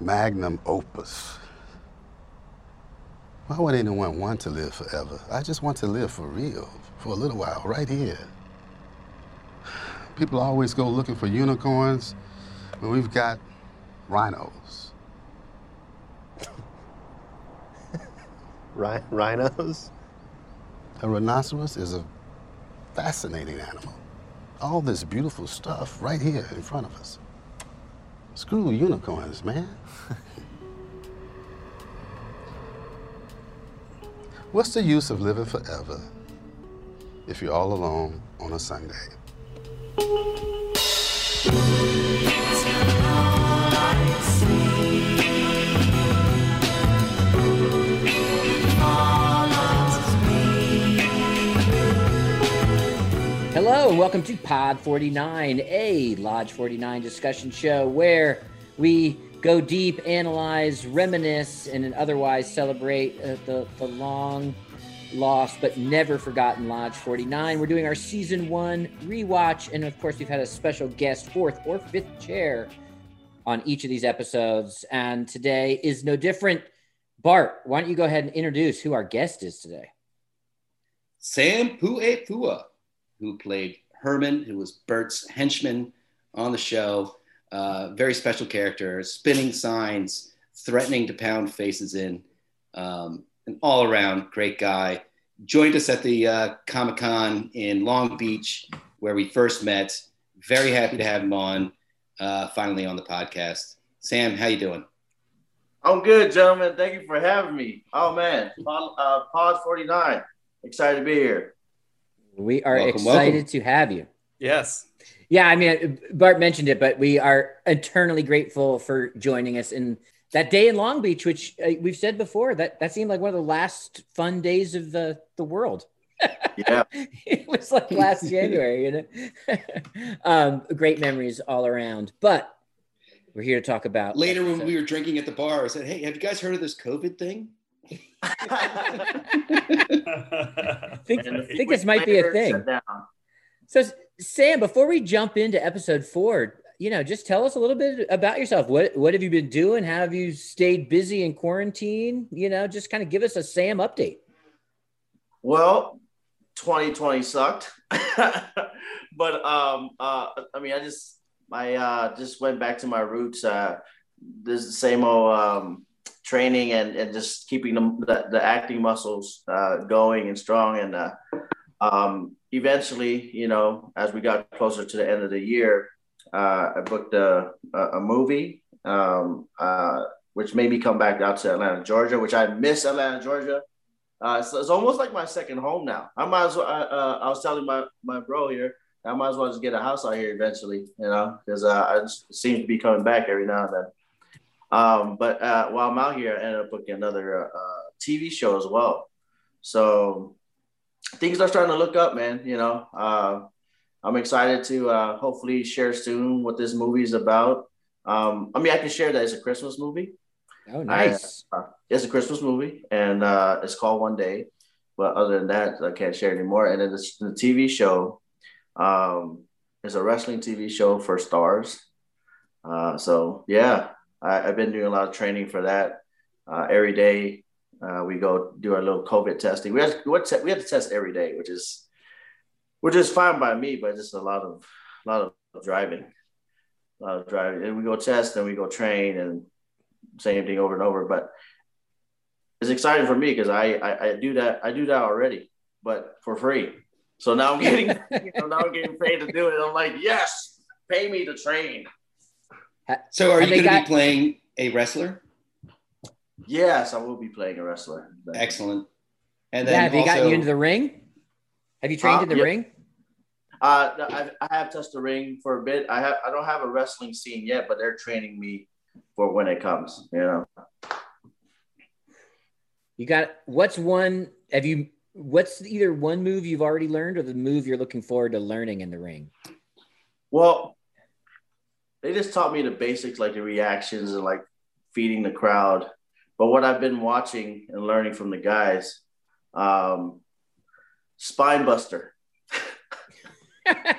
magnum opus. Why would anyone want to live forever? I just want to live for real, for a little while, right here. People always go looking for unicorns, but we've got rhinos. Rhi- rhinos? A rhinoceros is a fascinating animal. All this beautiful stuff right here in front of us. Screw unicorns, man. What's the use of living forever if you're all alone on a Sunday? And welcome to Pod 49, a Lodge 49 discussion show where we go deep, analyze, reminisce, and otherwise celebrate uh, the, the long lost but never forgotten Lodge 49. We're doing our season one rewatch, and of course, we've had a special guest, fourth or fifth chair, on each of these episodes. And today is no different. Bart, why don't you go ahead and introduce who our guest is today? Sam Puepua, who played Herman, who was Bert's henchman on the show. Uh, very special character, spinning signs, threatening to pound faces in. Um, an all around great guy. Joined us at the uh, Comic Con in Long Beach, where we first met. Very happy to have him on, uh, finally on the podcast. Sam, how you doing? I'm good, gentlemen. Thank you for having me. Oh man, Pod, uh, Pod 49. Excited to be here. We are Welcome, excited welcome. to have you. Yes. Yeah, I mean, Bart mentioned it, but we are eternally grateful for joining us in that day in Long Beach, which uh, we've said before that that seemed like one of the last fun days of the the world. Yeah. it was like last January, you know. um, great memories all around. But we're here to talk about Later, when we were drinking at the bar, I said, Hey, have you guys heard of this COVID thing? I think, think this might be a thing. So, Sam, before we jump into episode four, you know, just tell us a little bit about yourself. What what have you been doing? How have you stayed busy in quarantine? You know, just kind of give us a Sam update. Well, 2020 sucked, but um, uh, I mean, I just I uh, just went back to my roots. Uh, this is the same old um, training and, and just keeping the, the, the acting muscles uh, going and strong. And uh, um, eventually, you know, as we got closer to the end of the year, uh, I booked a, a, movie, um, uh, which made me come back out to Atlanta, Georgia, which I miss Atlanta, Georgia. Uh, so it's almost like my second home now. I might as well. I, uh, I was telling my my bro here, I might as well just get a house out here eventually, you know, because I just seem to be coming back every now and then. Um, but uh, while I'm out here, I ended up booking another uh, TV show as well. So things are starting to look up, man. You know, uh, I'm excited to uh, hopefully share soon what this movie is about. Um, I mean, I can share that it's a Christmas movie. Oh, nice. Uh, it's a Christmas movie, and uh, it's called One Day. But other than that, I can't share anymore. And then the, the TV show um, is a wrestling TV show for stars. Uh, so yeah, I, I've been doing a lot of training for that. Uh, every day uh, we go do our little COVID testing. We have, we have to we have to test every day, which is which is fine by me, but just a lot of a lot of driving, a lot of driving. And we go test, and we go train, and same thing over and over. But it's exciting for me because I, I I do that I do that already, but for free. So now I'm getting you know, now I'm getting paid to do it. I'm like, yes, pay me to train. So, are you going to got- be playing a wrestler? Yes, I will be playing a wrestler. Excellent. And yeah, then have you gotten you into the ring? Have you trained Uh, in the yeah. ring? Uh, no, I, I have touched the ring for a bit. I have I don't have a wrestling scene yet, but they're training me for when it comes. You know. You got what's one? Have you? What's either one move you've already learned, or the move you're looking forward to learning in the ring? Well, they just taught me the basics, like the reactions and like feeding the crowd. But what I've been watching and learning from the guys, um, spine buster.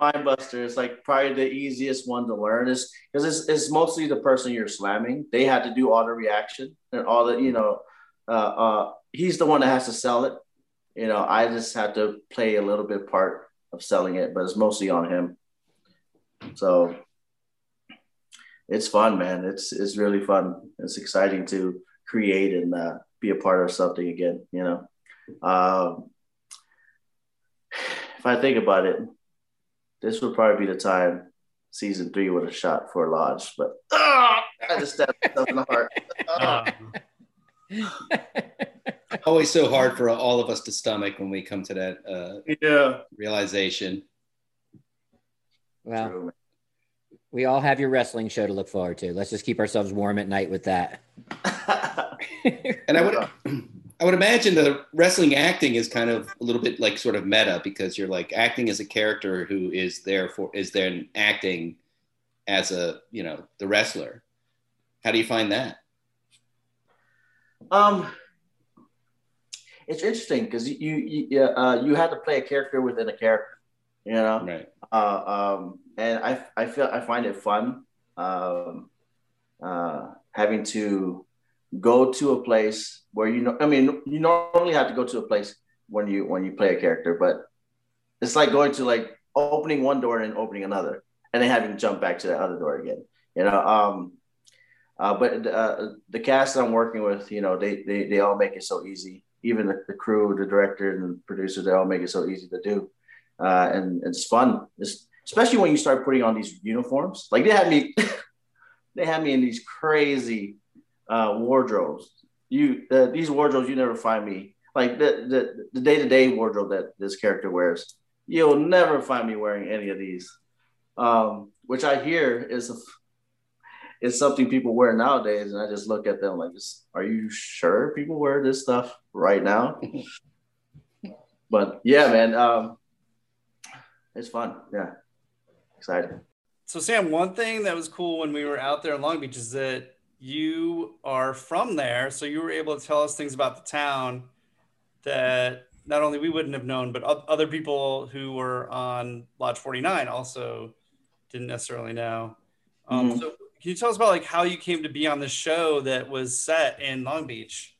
Spinebuster is like probably the easiest one to learn is because it's, it's mostly the person you're slamming. They had to do all the reaction and all the, you know, uh, uh, he's the one that has to sell it. You know, I just had to play a little bit part of selling it, but it's mostly on him. So it's fun, man. It's it's really fun. It's exciting to create and uh, be a part of something again. You know, um, if I think about it, this would probably be the time season three would have shot for Lodge, but uh, I just stabbed myself in the heart. Uh. Always so hard for all of us to stomach when we come to that uh, yeah realization. Well, True, we all have your wrestling show to look forward to. Let's just keep ourselves warm at night with that. and I would, I would imagine the wrestling acting is kind of a little bit like sort of meta because you're like acting as a character who is there for is there acting as a you know the wrestler. How do you find that? Um, it's interesting because you you uh, you had to play a character within a character, you know. Right. Uh, um, and I I feel I find it fun. Um, uh, having to go to a place where you know. I mean, you normally have to go to a place when you when you play a character, but it's like going to like opening one door and opening another, and then having to jump back to the other door again. You know. Um, uh, but uh, the cast I'm working with, you know, they, they, they all make it so easy. Even the, the crew, the director, and the producer, they all make it so easy to do, uh, and it's fun. It's, especially when you start putting on these uniforms. Like they had me, they had me in these crazy uh, wardrobes. You uh, these wardrobes you never find me like the the the day to day wardrobe that this character wears. You'll never find me wearing any of these, um, which I hear is a it's something people wear nowadays, and I just look at them like, "Are you sure people wear this stuff right now?" but yeah, man, um, it's fun. Yeah, exciting. So, Sam, one thing that was cool when we were out there in Long Beach is that you are from there, so you were able to tell us things about the town that not only we wouldn't have known, but other people who were on Lodge 49 also didn't necessarily know. Um, mm-hmm. So, can you tell us about like how you came to be on the show that was set in Long Beach?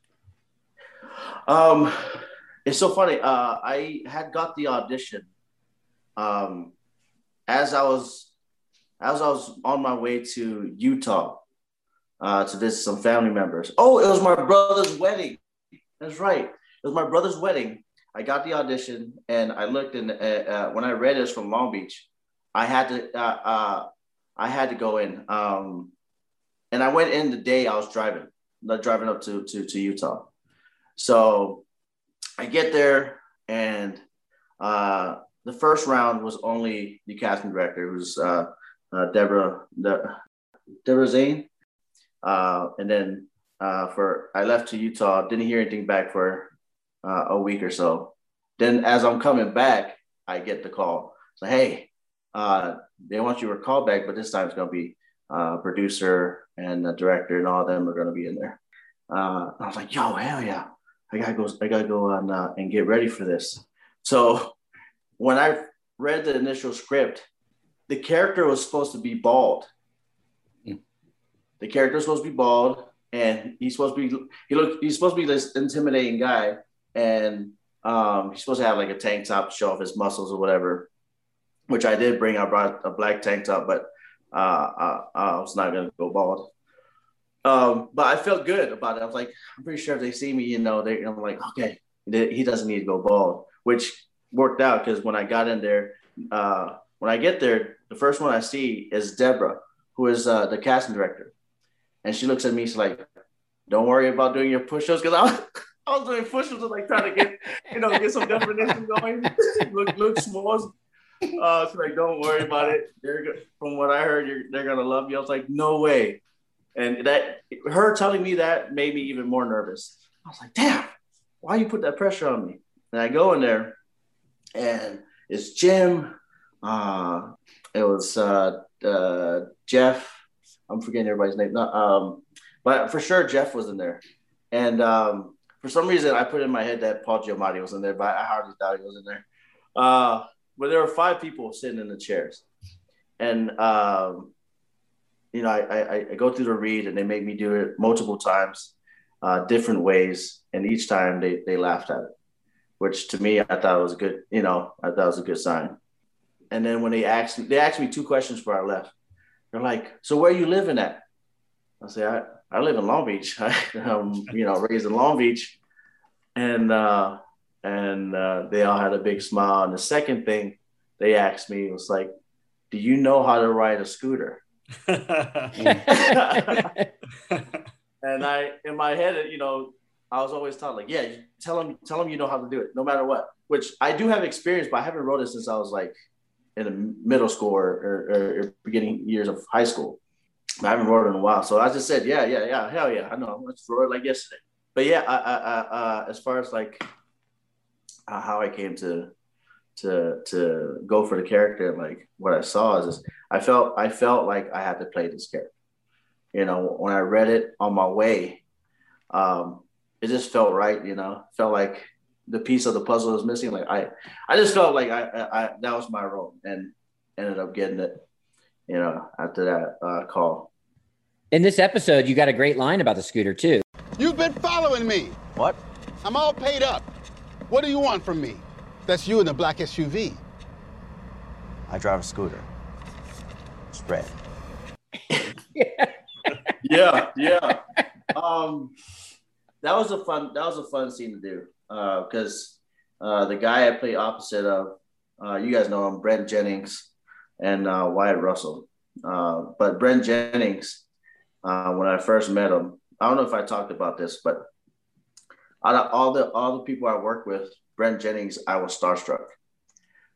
Um, it's so funny. Uh, I had got the audition um, as I was as I was on my way to Utah uh, to visit some family members. Oh, it was my brother's wedding. That's right. It was my brother's wedding. I got the audition and I looked and uh, uh, when I read it was from Long Beach, I had to uh, uh, I had to go in. Um, and I went in the day I was driving, not driving up to, to, to Utah. So I get there and uh, the first round was only the casting director, who's uh, uh, Deborah De- Deborah Zane, uh, and then uh, for I left to Utah, didn't hear anything back for uh, a week or so. Then as I'm coming back, I get the call. So hey, uh, they want you to call back, but this time it's to be producer and the director and all of them are to be in there. I was like, yo, hell yeah. I gotta go, I gotta go and get ready for this. So when I read the initial script, the character was supposed to be bald. Mm. The character was supposed to be bald, and he's supposed to be he look he's supposed to be this intimidating guy, and um, he's supposed to have like a tank top to show off his muscles or whatever which I did bring. I brought a black tank top, but uh, I, I was not going to go bald. Um, but I felt good about it. I was like, I'm pretty sure if they see me, you know, they, I'm like, okay, he doesn't need to go bald, which worked out because when I got in there, uh, when I get there, the first one I see is Deborah, who is uh, the casting director. And she looks at me, she's like, don't worry about doing your push-ups because I was, I was doing push-ups like trying to get, you know, get some definition going. look, look small uh, it's like, don't worry about it. They're from what I heard, they're gonna love you. I was like, no way. And that her telling me that made me even more nervous. I was like, damn, why you put that pressure on me? And I go in there, and it's Jim. Uh, it was uh, uh, Jeff. I'm forgetting everybody's name. Um, but for sure Jeff was in there. And um, for some reason, I put in my head that Paul Giamatti was in there, but I hardly thought he was in there. Uh, but there were five people sitting in the chairs, and um, you know, I, I, I go through the read and they make me do it multiple times, uh, different ways, and each time they they laughed at it, which to me I thought was a good, you know, I thought was a good sign. And then when they asked me, they asked me two questions before I left. They're like, "So where are you living at?" I say, "I, I live in Long Beach. I'm, you know, raised in Long Beach." And uh, and uh, they all had a big smile. And the second thing they asked me was like, "Do you know how to ride a scooter?" and I, in my head, you know, I was always taught like, yeah, tell them, tell them you know how to do it, no matter what. Which I do have experience, but I haven't rode it since I was like in the middle school or, or, or beginning years of high school. I haven't rode it in a while, so I just said, yeah, yeah, yeah, hell yeah, I know. Let's it like yesterday. But yeah, I, I, I, uh, as far as like uh, how I came to to to go for the character, like what I saw is, is I felt I felt like I had to play this character. You know, when I read it on my way, um, it just felt right. You know, felt like the piece of the puzzle was missing. Like I, I just felt like I, I, I that was my role, and ended up getting it. You know, after that uh, call. In this episode, you got a great line about the scooter too. You've been following me. What? I'm all paid up. What do you want from me? That's you in the black SUV. I drive a scooter. It's red. yeah, yeah. Um, that was a fun. That was a fun scene to do because uh, uh, the guy I play opposite of, uh, you guys know him, Brent Jennings and uh, Wyatt Russell. Uh, but Brent Jennings, uh, when I first met him, I don't know if I talked about this, but out of all the all the people I work with, Brent Jennings, I was starstruck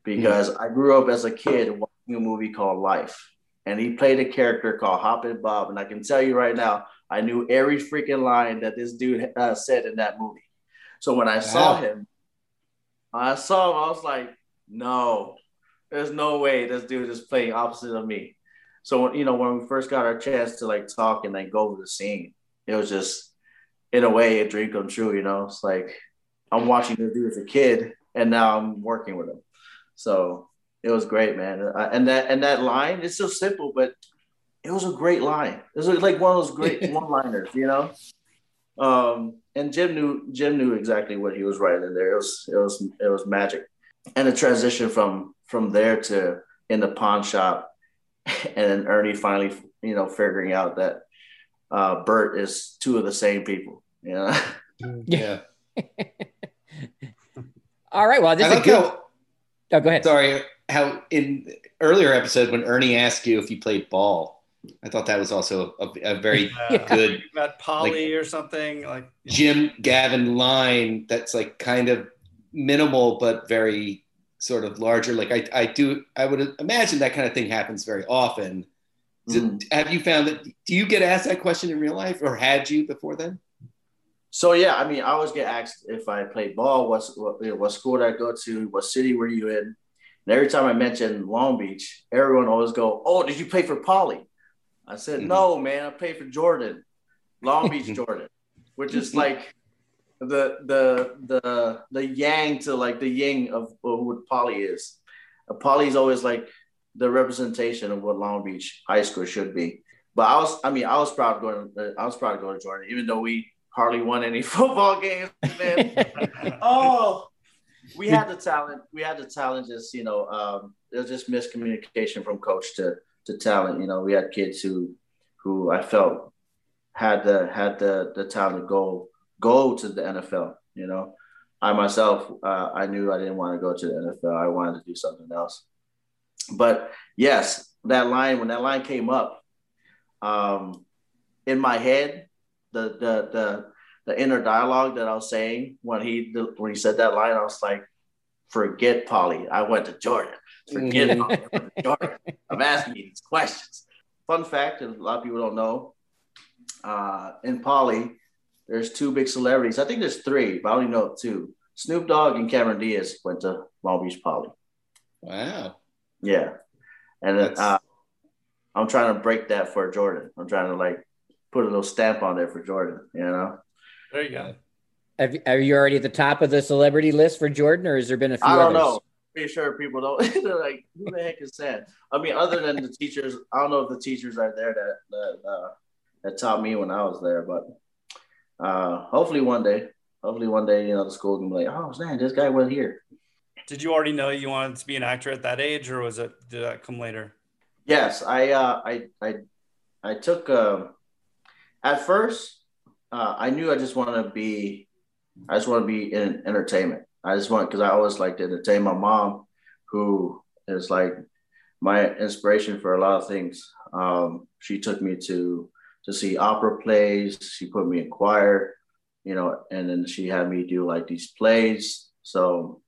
because mm-hmm. I grew up as a kid watching a movie called Life, and he played a character called Hoppin' Bob, and I can tell you right now, I knew every freaking line that this dude uh, said in that movie. So when I wow. saw him, I saw him, I was like, no, there's no way this dude is playing opposite of me. So you know, when we first got our chance to like talk and like go over the scene, it was just in a way a dream come true. You know, it's like I'm watching this dude as a kid, and now I'm working with him. So it was great, man. And that and that line, it's so simple, but it was a great line. It was like one of those great one-liners, you know. Um, and Jim knew Jim knew exactly what he was writing in there. It was it was it was magic. And the transition from from there to in the pawn shop, and then Ernie finally, you know, figuring out that uh, Bert is two of the same people. You know? Yeah. All right. Well, this I is a good. How, oh, go ahead. Sorry. How in earlier episode when Ernie asked you if you played ball, I thought that was also a, a very yeah. good about Polly like, or something like Jim Gavin line that's like kind of minimal but very sort of larger. Like I, I do, I would imagine that kind of thing happens very often. Mm-hmm. have you found that? Do you get asked that question in real life, or had you before then? So yeah, I mean, I always get asked if I played ball, what's what, what school did I go to, what city were you in, and every time I mention Long Beach, everyone always go, "Oh, did you play for Poly?" I said, mm-hmm. "No, man, I played for Jordan, Long Beach Jordan, which is like the the the the yang to like the yin of, of what Poly is. Uh, Poly is always like the representation of what Long Beach High School should be. But I was, I mean, I was proud of going. I was proud to go to Jordan, even though we hardly won any football games, man. oh, we had the talent. We had the talent. Just you know, um, it was just miscommunication from coach to to talent. You know, we had kids who who I felt had the had the the talent to go go to the NFL. You know, I myself, uh, I knew I didn't want to go to the NFL. I wanted to do something else. But yes, that line when that line came up, um, in my head, the the the the inner dialogue that I was saying when he when he said that line, I was like, forget Poly. I went to Jordan. Forget. I went to Jordan. I'm asking you these questions. Fun fact, and a lot of people don't know, uh, in Poly, there's two big celebrities. I think there's three, but I only know two. Snoop Dogg and Cameron Diaz went to Long Beach Poly. Wow. Yeah. And uh, I'm trying to break that for Jordan. I'm trying to like put a little stamp on there for Jordan, you know? There you go. Have, are you already at the top of the celebrity list for Jordan, or has there been a few? I don't others? know. pretty sure people don't. They're like, who the heck is that? I mean, other than the teachers, I don't know if the teachers are there that that uh, that taught me when I was there, but uh, hopefully one day, hopefully one day, you know, the school can be like, oh man, this guy went here. Did you already know you wanted to be an actor at that age, or was it did that come later? Yes, I uh, I I I took uh, at first uh, I knew I just wanted to be I just want to be in entertainment. I just want because I always like to entertain my mom, who is like my inspiration for a lot of things. Um, she took me to to see opera plays. She put me in choir, you know, and then she had me do like these plays. So,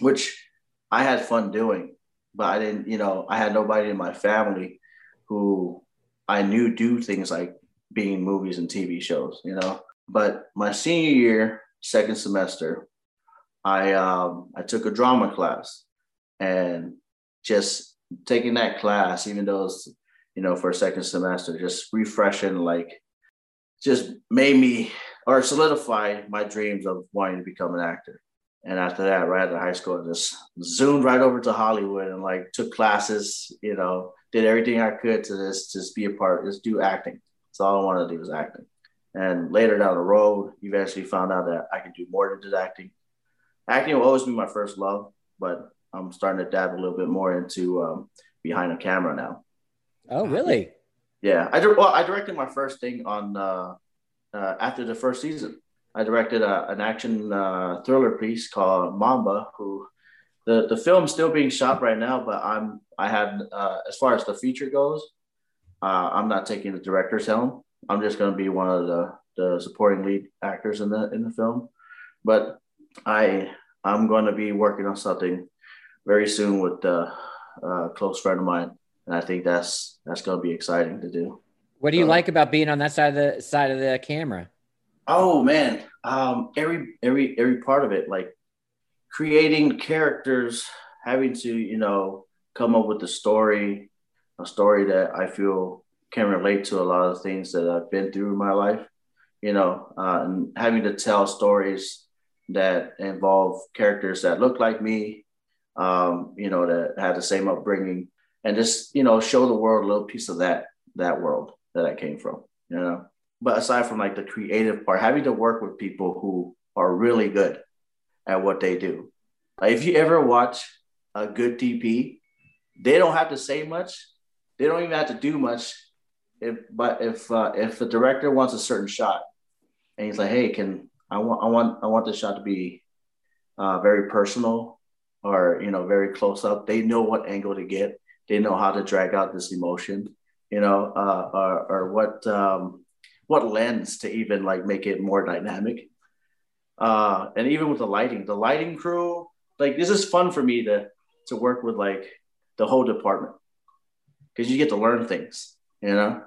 which I had fun doing, but I didn't, you know, I had nobody in my family who I knew do things like being movies and TV shows, you know. But my senior year, second semester, I um, I took a drama class, and just taking that class, even though it's you know for a second semester, just refreshing, like just made me or solidified my dreams of wanting to become an actor. And after that, right after high school, I just zoomed right over to Hollywood and like took classes, you know, did everything I could to just just be a part, just do acting. That's all I wanted to do was acting. And later down the road, eventually found out that I could do more than just acting. Acting will always be my first love, but I'm starting to dabble a little bit more into um, behind the camera now. Oh, really? Yeah, I well, I directed my first thing on uh, uh, after the first season. I directed a, an action uh, thriller piece called Mamba. Who the the film's still being shot right now, but I'm I have uh, as far as the feature goes, uh, I'm not taking the director's helm. I'm just going to be one of the, the supporting lead actors in the in the film. But I I'm going to be working on something very soon with a, a close friend of mine, and I think that's that's going to be exciting to do. What do you like about being on that side of the side of the camera? Oh man, um, every every every part of it, like creating characters, having to you know come up with a story, a story that I feel can relate to a lot of things that I've been through in my life, you know, uh, and having to tell stories that involve characters that look like me, um, you know, that had the same upbringing, and just you know show the world a little piece of that that world that I came from, you know. But aside from like the creative part, having to work with people who are really good at what they do. Like if you ever watch a good DP, they don't have to say much. They don't even have to do much if but if uh, if the director wants a certain shot and he's like, hey, can I want I want I want this shot to be uh, very personal or you know very close up. They know what angle to get. They know how to drag out this emotion, you know, uh, or, or what um, what lens to even like make it more dynamic. Uh, and even with the lighting, the lighting crew, like this is fun for me to to work with like the whole department because you get to learn things, you know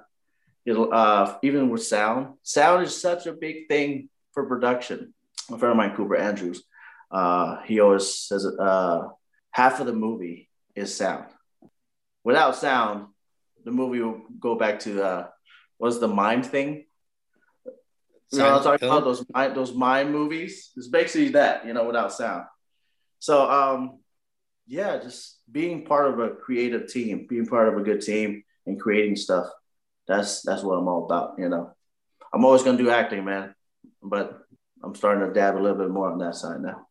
it'll uh, even with sound. Sound is such a big thing for production. A friend of mine, Cooper Andrews, uh, he always says uh, half of the movie is sound. Without sound, the movie will go back to uh, was the mime thing? You know, I'm talking about those mime, those mime movies. It's basically that, you know, without sound. So, um, yeah, just being part of a creative team, being part of a good team, and creating stuff that's that's what I'm all about. You know, I'm always gonna do acting, man, but I'm starting to dab a little bit more on that side now.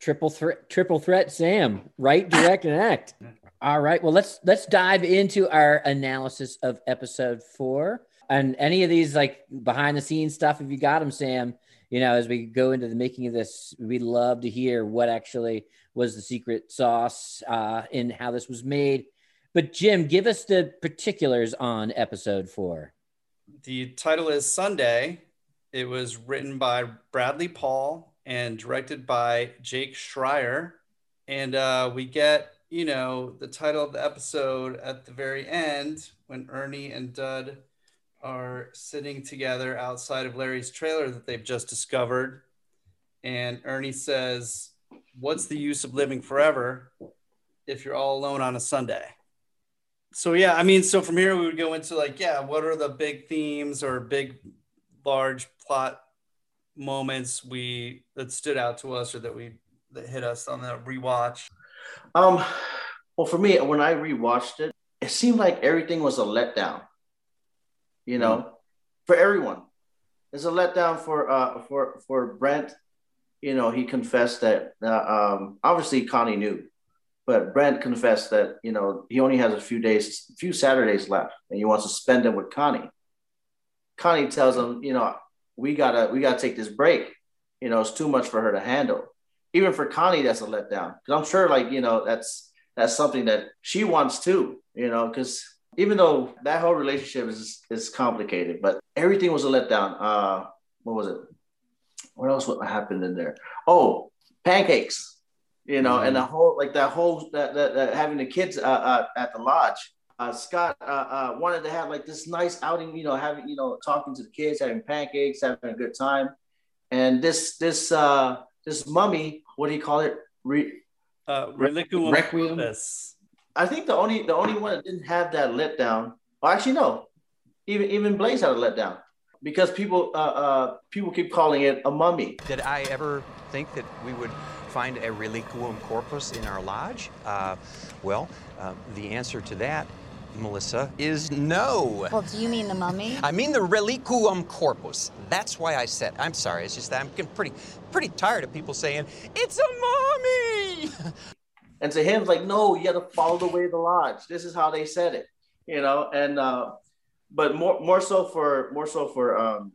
Triple threat, triple threat, Sam. Write, direct, and act. All right. Well, let's let's dive into our analysis of episode four. And any of these like behind the scenes stuff, if you got them, Sam, you know, as we go into the making of this, we'd love to hear what actually was the secret sauce uh, in how this was made but Jim, give us the particulars on episode four. The title is Sunday. It was written by Bradley Paul and directed by Jake Schreier. And uh, we get, you know, the title of the episode at the very end when Ernie and Dud are sitting together outside of Larry's trailer that they've just discovered. And Ernie says, What's the use of living forever if you're all alone on a Sunday? So yeah, I mean, so from here we would go into like, yeah, what are the big themes or big, large plot moments we that stood out to us or that we that hit us on the rewatch? Um, well, for me, when I rewatched it, it seemed like everything was a letdown. You know, mm-hmm. for everyone, it's a letdown for uh for for Brent. You know, he confessed that uh, um obviously Connie knew, but Brent confessed that you know he only has a few days, a few Saturdays left, and he wants to spend them with Connie. Connie tells him, you know, we gotta we gotta take this break. You know, it's too much for her to handle. Even for Connie, that's a letdown. Because I'm sure, like you know, that's that's something that she wants too. You know, because even though that whole relationship is is complicated, but everything was a letdown. Uh, what was it? What else what happened in there? Oh, pancakes. You know, mm-hmm. and the whole like that whole that, that, that having the kids uh, uh, at the lodge uh, Scott uh, uh, wanted to have like this nice outing, you know, having you know talking to the kids, having pancakes, having a good time, and this this uh, this mummy, what do you call it? Re- uh, Reliquum Requiem. I think the only the only one that didn't have that letdown. Well, actually, no, even even Blaze had a letdown because people uh, uh, people keep calling it a mummy. Did I ever think that we would find a reliquum corpus in our lodge? Uh, well, uh, the answer to that Melissa, is no. Well, do you mean the mummy? I mean the reliquum corpus. That's why I said. I'm sorry. It's just that I'm getting pretty, pretty tired of people saying it's a mummy. And to him, like, no, you got to follow the way of the lodge. This is how they said it, you know. And uh, but more, more so for more so for um,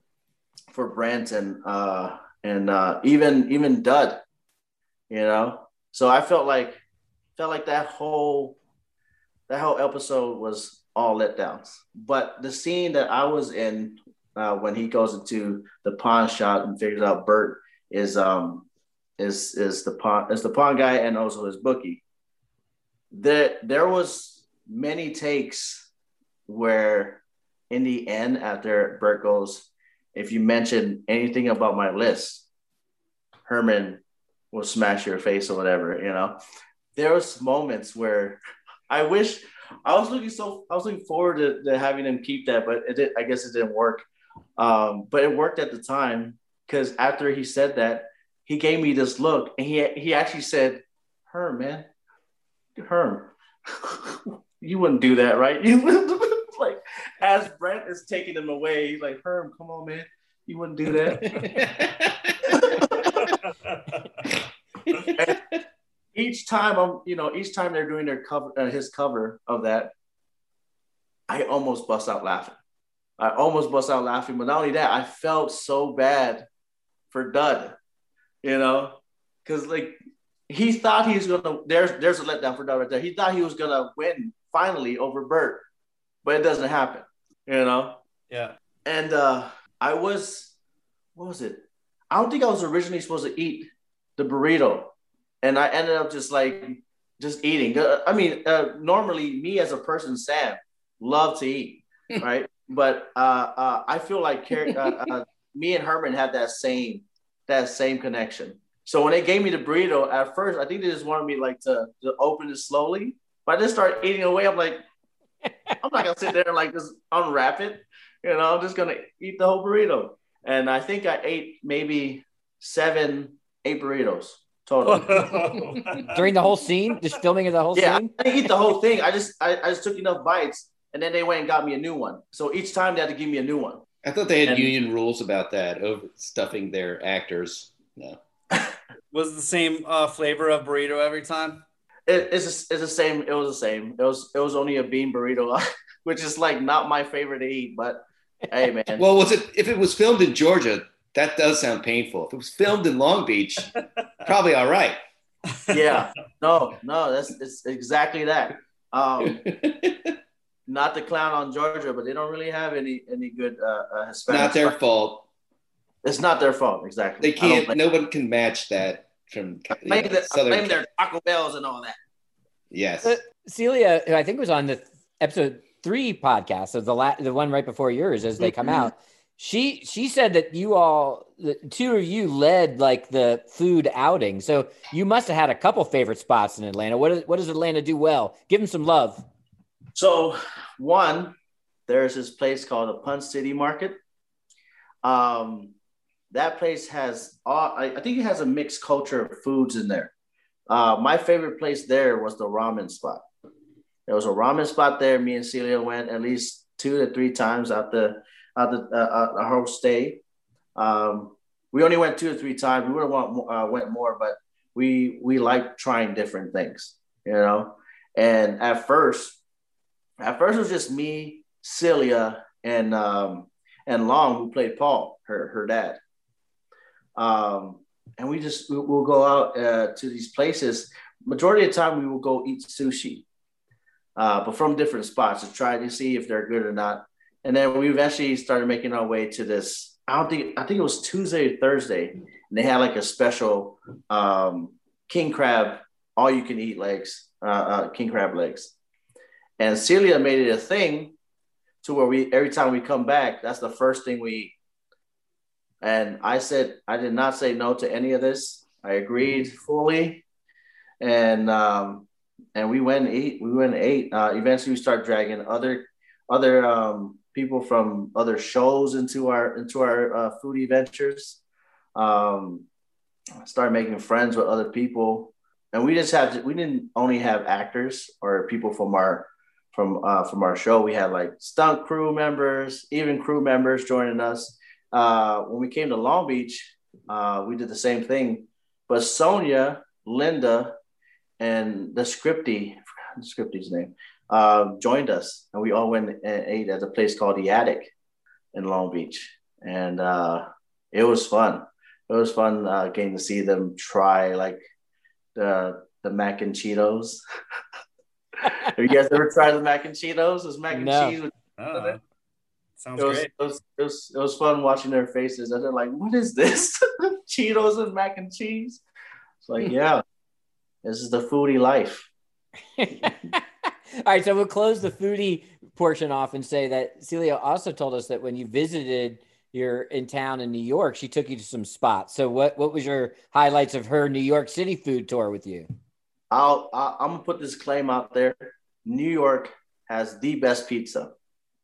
for Brent and uh, and uh, even even Dud, you know. So I felt like felt like that whole that whole episode was all letdowns. But the scene that I was in uh, when he goes into the pawn shop and figures out Bert is um is is the pawn is the pawn guy and also his bookie. There there was many takes where in the end after Bert goes, if you mention anything about my list, Herman will smash your face or whatever, you know. There was moments where I wish I was looking so I was looking forward to, to having them keep that, but it did, I guess it didn't work. Um, but it worked at the time because after he said that, he gave me this look, and he he actually said, "Herm, man, Herm, you wouldn't do that, right?" You like as Brent is taking him away, he's like, "Herm, come on, man, you wouldn't do that." each time I'm, you know, each time they're doing their cover, uh, his cover of that, I almost bust out laughing. I almost bust out laughing, but not only that, I felt so bad for Dud, you know, because like he thought he was gonna. There's there's a letdown for Dud right there. He thought he was gonna win finally over Bert, but it doesn't happen, you know. Yeah. And uh I was, what was it? I don't think I was originally supposed to eat the burrito and I ended up just like just eating. I mean, uh, normally me as a person, Sam, love to eat, right? but uh, uh, I feel like uh, uh, me and Herman had that same that same connection. So when they gave me the burrito at first, I think they just wanted me like to, to open it slowly. But I just started eating away. I'm like, I'm not gonna sit there and like just unwrap it. You know, I'm just gonna eat the whole burrito. And I think I ate maybe seven, eight burritos. Totally. During the whole scene, just filming of the whole yeah, scene. I didn't eat the whole thing. I just I, I just took enough bites, and then they went and got me a new one. So each time they had to give me a new one. I thought they had and, union rules about that, overstuffing their actors. No. was the same uh, flavor of burrito every time? It, it's it's the same. It was the same. It was it was only a bean burrito, which is like not my favorite to eat. But hey, man. well, was it if it was filmed in Georgia? That does sound painful. If it was filmed in Long Beach, probably all right. Yeah. No, no, that's it's exactly that. Um, not the clown on Georgia, but they don't really have any any good uh, uh Hispanic. Not their fault. It's not their fault, exactly. They can't. No one can match that from blame, the, blame their Taco Bells and all that. Yes. Uh, Celia, I think was on the episode three podcast, so the la- the one right before yours, as they come mm-hmm. out she she said that you all the two of you led like the food outing. So you must have had a couple favorite spots in atlanta. What, is, what does atlanta do well? Give them some love. So one there's this place called the Ponce City Market. Um that place has all I, I think it has a mixed culture of foods in there. Uh, my favorite place there was the ramen spot. There was a ramen spot there. Me and Celia went at least two to three times out the out the uh, uh, our whole stay. Um, we only went two or three times. We would have want, uh, went more, but we we like trying different things, you know. And at first, at first it was just me, Celia, and um, and Long who played Paul, her her dad. Um, and we just we, will go out uh, to these places. Majority of the time, we will go eat sushi, uh, but from different spots to try to see if they're good or not. And then we eventually started making our way to this. I don't think I think it was Tuesday or Thursday, and they had like a special um, king crab, all you can eat legs, uh, uh, king crab legs. And Celia made it a thing to where we every time we come back, that's the first thing we eat. And I said, I did not say no to any of this. I agreed fully. And um, and we went and ate. We went and ate. Uh, eventually, we start dragging other other um, people from other shows into our into our uh, foodie ventures. Um, started making friends with other people, and we just had to, we didn't only have actors or people from our from uh, from our show. We had like stunt crew members, even crew members joining us uh, when we came to Long Beach, uh, we did the same thing. But Sonya, Linda, and the scripty, scripty's name, uh, joined us, and we all went and ate at a place called the Attic in Long Beach, and uh, it was fun. It was fun uh, getting to see them try like the the mac and Cheetos. Have you guys ever tried the mac and Cheetos? Was mac and No. cheese with Oh, sounds it was, great. It was, it, was, it was fun watching their faces. And they're like, what is this? Cheetos and mac and cheese? It's like, yeah, this is the foodie life. All right, so we'll close the foodie portion off and say that Celia also told us that when you visited you're in town in New York, she took you to some spots. So what what was your highlights of her New York City food tour with you? I'll, I, I'm going to put this claim out there. New York has the best pizza.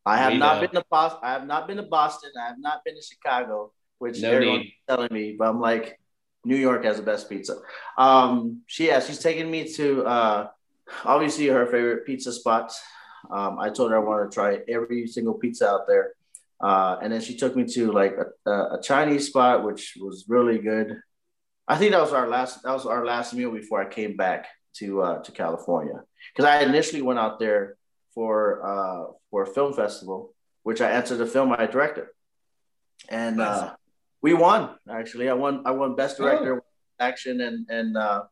I have We not know. been to Boston. I have not been to Boston. I have not been to Chicago, which No everyone's need. telling me, but I'm like, New York has the best pizza. Um, she yeah, she's taking me to uh, obviously her favorite pizza spots. Um, I told her I wanted to try every single pizza out there, uh, and then she took me to like a, a, a Chinese spot, which was really good. I think that was our last that was our last meal before I came back to uh, to California because I initially went out there for uh, for a film festival, which I answered the film I directed, and uh, we won. Actually, I won. I won best director, action, and and uh,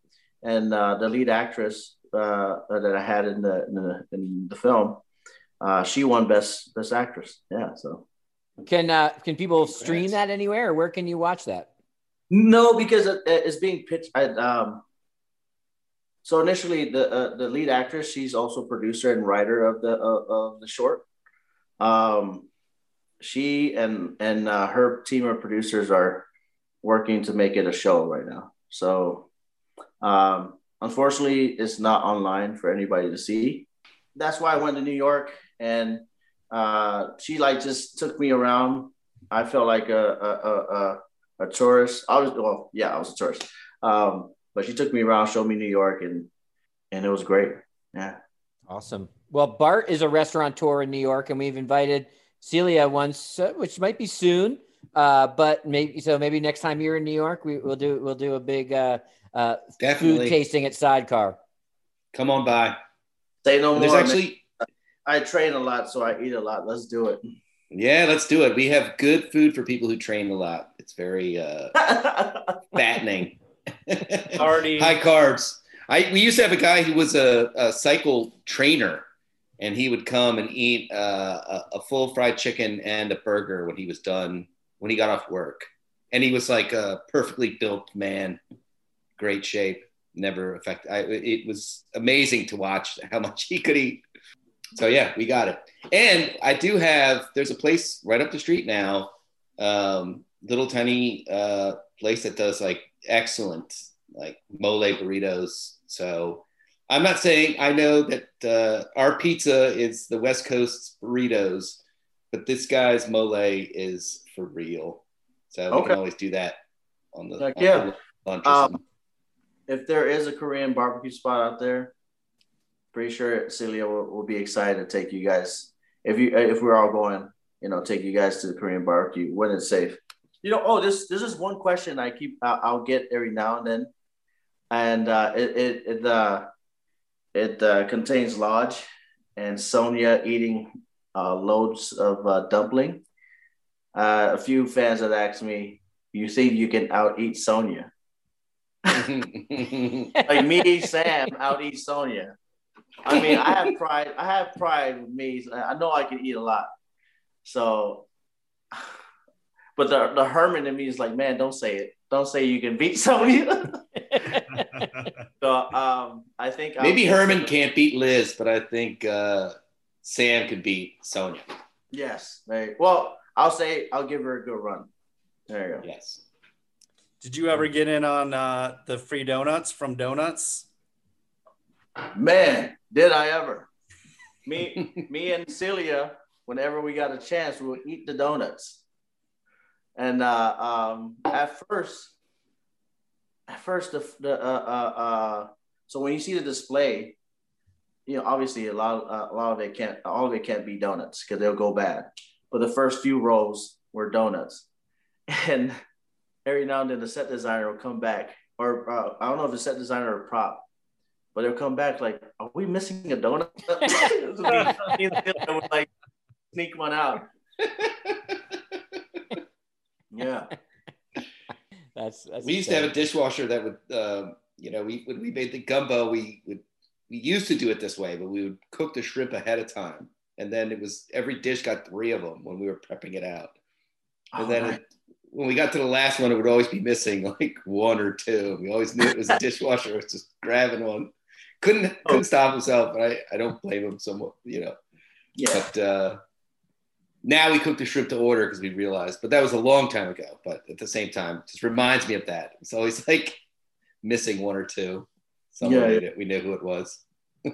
and uh, the lead actress uh, that I had in the in the, in the film. Uh, she won best best actress. Yeah. So Can uh, can people stream that anywhere, or where can you watch that? no, because it, it's being pitched. I, um, so initially, the uh, the lead actress, she's also producer and writer of the uh, of the short. Um, she and and uh, her team of producers are working to make it a show right now. So, um, unfortunately, it's not online for anybody to see. That's why I went to New York, and uh, she like just took me around. I felt like a a, a, a, a tourist. I was well, yeah, I was a tourist. Um, but she took me around, showed me New York, and and it was great. Yeah. Awesome. Well, Bart is a restaurateur in New York, and we've invited Celia once, uh, which might be soon. Uh, but maybe so. Maybe next time you're in New York, we, we'll do we'll do a big uh, uh, food tasting at Sidecar. Come on by. Say no There's more. actually, I train a lot, so I eat a lot. Let's do it. yeah, let's do it. We have good food for people who train a lot. It's very uh, fattening. Already- high carbs. I we used to have a guy who was a, a cycle trainer, and he would come and eat uh, a, a full fried chicken and a burger when he was done when he got off work, and he was like a perfectly built man, great shape, never affected. I, it was amazing to watch how much he could eat. So yeah, we got it. And I do have. There's a place right up the street now, um, little tiny uh, place that does like excellent like mole burritos. So I'm not saying I know that uh, our pizza is the West Coast burritos, but this guy's mole is for real. So we can always do that on the, Heck on yeah. the Um. If there is a Korean barbecue spot out there, pretty sure Celia will, will be excited to take you guys. If you if we're all going, you know, take you guys to the Korean barbecue when it's safe. You know, oh, this this is one question I keep I'll, I'll get every now and then, and uh, it it it uh, it uh, contains Lodge and Sonya eating uh, loads of uh, dumpling. Uh, a few fans have asked me, "You think you can out eat Sonya?" like me, Sam, out eat Sonya. I mean, I have pride. I have pride with me. I know I can eat a lot. So, but the the Herman in me is like, man, don't say it. Don't say you can beat Sonya. so, um, I think Maybe I'll- Herman can't beat Liz, but I think uh, Sam could beat Sonya. Yes. There, well, I'll say I'll give her a good run. There you go. Yes. Did you ever get in on uh, the free donuts from Donuts? Man, did I ever? Me, me and Celia, whenever we got a chance, we would eat the donuts. And uh, um, at first, at first the the uh, uh, uh, so when you see the display, you know obviously a lot uh, a lot of it can't all of it can't be donuts because they'll go bad. But the first few rows were donuts, and every now and then the set designer will come back, or uh, I don't know if the set designer or prop, but they'll come back like, "Are we missing a donut?" Me and Celia would, like sneak one out. Yeah. That's, that's we used to have a dishwasher that would, uh, you know, we when we made the gumbo, we would we used to do it this way, but we would cook the shrimp ahead of time, and then it was every dish got three of them when we were prepping it out, and Oh, then right. it, when we got to the last one, it would always be missing like one or two. We always knew it was a dishwasher was just grabbing one. Couldn't couldn't stop himself, but I, I don't blame him somewhat, you know. yeah. But uh, now we cook the shrimp to order because we realized, but that was a long time ago. But at the same time, it just reminds me of that. It's always like missing one or two. Someone Yeah, made it. We knew who it was.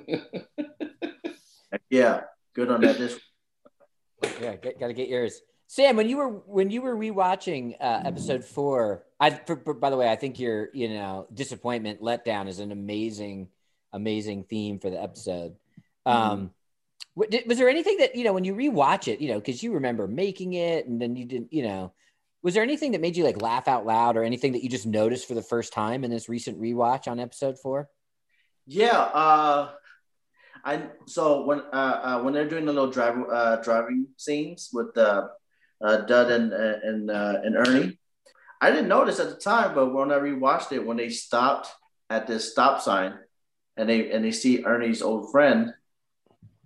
Yeah. Good on that dish. Yeah, got to get yours. Sam, when you were when you were rewatching uh, episode four, I for, for- by the way, I think your you know disappointment letdown is an amazing, amazing theme for the episode. Um, what, did, was there anything that you know when you rewatch it, you know, because you remember making it and then you didn't, you know, was there anything that made you like laugh out loud or anything that you just noticed for the first time in this recent rewatch on episode four? Yeah. Uh, I so when uh, uh when they're doing the little drive uh driving scenes with uh, uh Dud and uh, and uh, and Ernie, I didn't notice at the time, but when I rewatched it, when they stopped at this stop sign, and they and they see Ernie's old friend,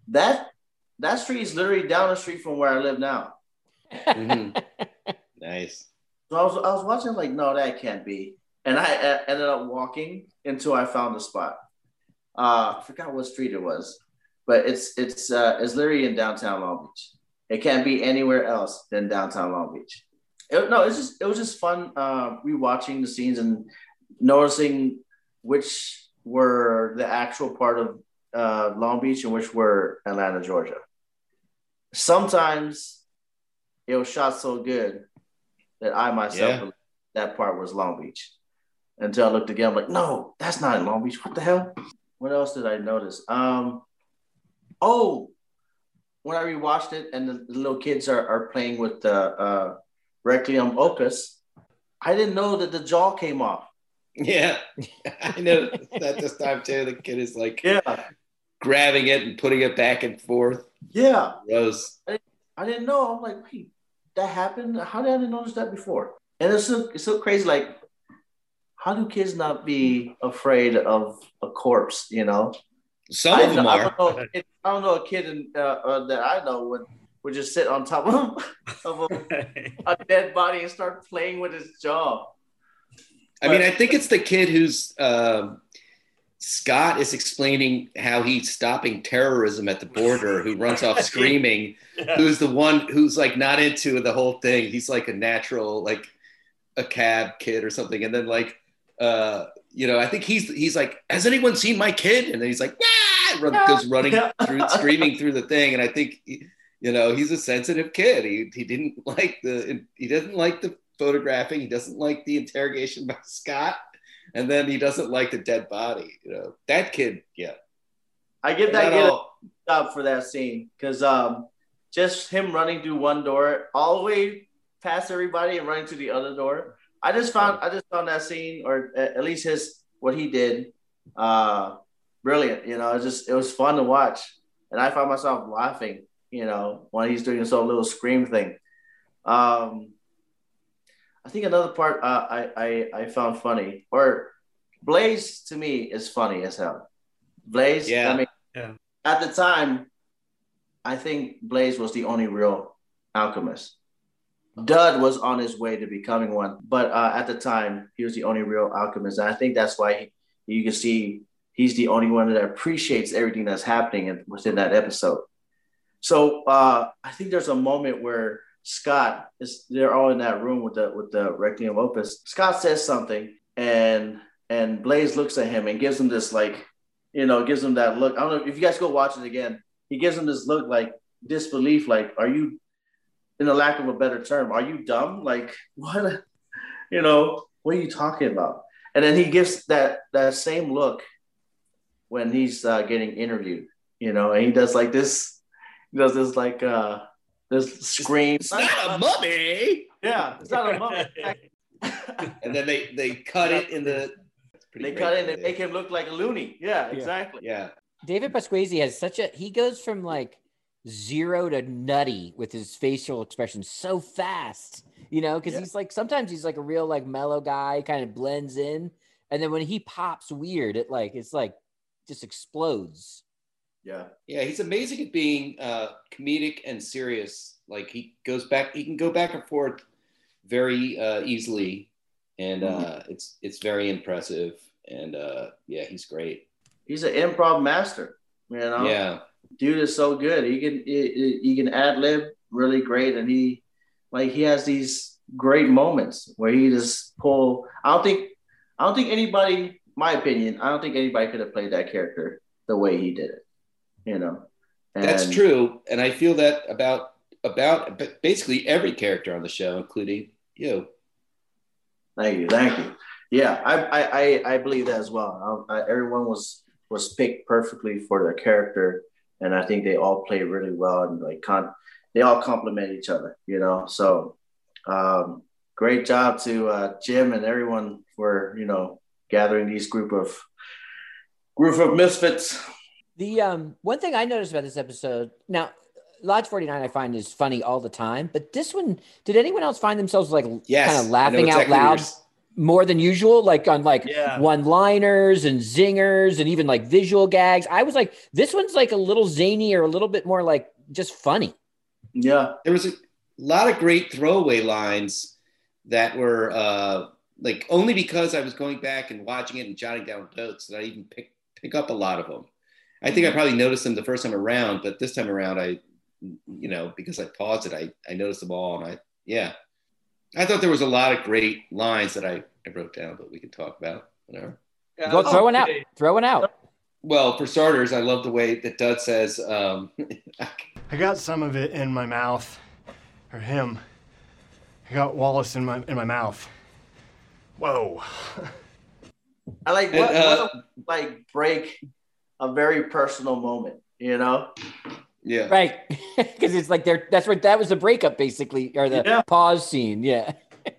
that that street is literally down the street from where I live now. Mhm. nice. So I was I was watching like, no, that can't be. And I uh, ended up walking until I found the spot. Uh, I forgot what street it was, but it's it's uh, it's literally in downtown Long Beach. It can't be anywhere else than downtown Long Beach. It, no, it's just it was just fun uh, rewatching the scenes and noticing which were the actual part of uh, Long Beach and which were Atlanta, Georgia. Sometimes it was shot so good that I myself Yeah. that part was Long Beach. Until I looked again, I'm like, no, that's not in Long Beach. What the hell? What else did I notice? Um, oh, when I rewatched it and the, the little kids are, are playing with the uh, Requiem Opus, I didn't know that the jaw came off. Yeah. I know that this time too. The kid is like Yeah, grabbing it and putting it back and forth. yeah. Rose. I didn't know. I'm like, wait, that happened? How did I not notice that before? And it's so, it's so crazy. Like, how do kids not be afraid of a corpse? You know, Some I, of them I are. don't know. I don't know a kid in, uh, uh, that I know would would just sit on top of, of a, a dead body and start playing with his jaw. I mean, I think it's the kid who's um, Scott is explaining how he's stopping terrorism at the border, who runs off screaming, who's the one who's like not into the whole thing. He's like a natural, like a cab kid or something. And then like, uh, you know, I think he's he's like, has anyone seen my kid? And then he's like, ah, run, goes running through, screaming through the thing. And I think, you know, he's a sensitive kid. He he didn't like the he doesn't like the photographing. He doesn't like the interrogation by Scott. and then he doesn't like the dead body. You know, that kid, yeah. I give that kid up for that scene because um, just him running through one door all the way past everybody and running to the other door. I just found I just found that scene, or at least his what he did, uh, brilliant. You know, it just it was fun to watch, and I found myself laughing. You know, when he's doing his own little scream thing. Um, I think another part uh, I, I I found funny, or Blaze to me is funny as hell. Blaze, Yeah. I mean, Yeah. at the time, I think Blaze was the only real alchemist. Dud was on his way to becoming one, but uh, at the time, he was the only real alchemist. And I think that's why he, you can see he's the only one that appreciates everything that's happening within that episode. So uh, I think there's a moment where Scott is they're all in that room with the with the Requiem Opus. Scott says something and and Blaze looks at him and gives him this like, you know, gives him that look. I don't know if you guys go watch it again. He gives him this look like disbelief, like, are you in a lack of a better term, are you dumb? Like, what you know, what are you talking about? And then he gives that that same look when he's uh, getting interviewed, you know, and he does like this, he does this like uh this scream. It's not a mummy. Yeah, it's not a mummy. And then they they cut it in the. they great cut in and they- make him look like a loony. Yeah, exactly. Yeah, David Pasquesi has such a he goes from like zero to nutty with his facial expression so fast, you know, because Yeah. he's like sometimes he's like a real like mellow guy, kind of blends in, and then when he pops weird, it like it's like just explodes. Yeah. yeah. He's amazing at being uh, comedic and serious. Like he goes back, he can go back and forth very uh, easily, and uh, it's it's very impressive. And uh, yeah, he's great. He's an improv master. You know, Yeah, dude is so good. He can he, he can ad lib really great, and he like he has these great moments where he just pull. I don't think I don't think anybody, my opinion, I don't think anybody could have played that character the way he did it. You know, that's true, and I feel that about about basically every character on the show, including you. Thank you, thank you. Yeah, I I I, I believe that as well. I, I, everyone was was picked perfectly for their character, and I think they all played really well and like con- they all complement each other. You know, so um, great job to uh, Jim and everyone for you know gathering these group of group of misfits. The um one thing I noticed about this episode now. Lodge 49 I find is funny all the time, but this one, did anyone else find themselves like Yes, kind of laughing out exactly loud you're s- more than usual, like on like Yeah. one liners and zingers and even like visual gags. I was like, this one's like a little zany or a little bit more like just funny. Yeah, there was a lot of great throwaway lines that were uh, like only because I was going back and watching it and jotting down notes that I even pick pick up a lot of them. I think I probably noticed them the first time around, but this time around, I, you know, because I paused it, I, I noticed them all, and I, yeah, I thought there was a lot of great lines that I, I wrote down, but we can talk about whatever. Yeah, Go that was throw one out. great. Throw one out. Well, for starters, I love the way that Dud says, um, I got some of it in my mouth, or him. I got Wallace in my in my mouth. Whoa. I like And, what, uh, what a, like break a very personal moment. You know, yeah, Right. Because it's like they're that's what that was the breakup basically, or the Yeah. pause scene. Yeah.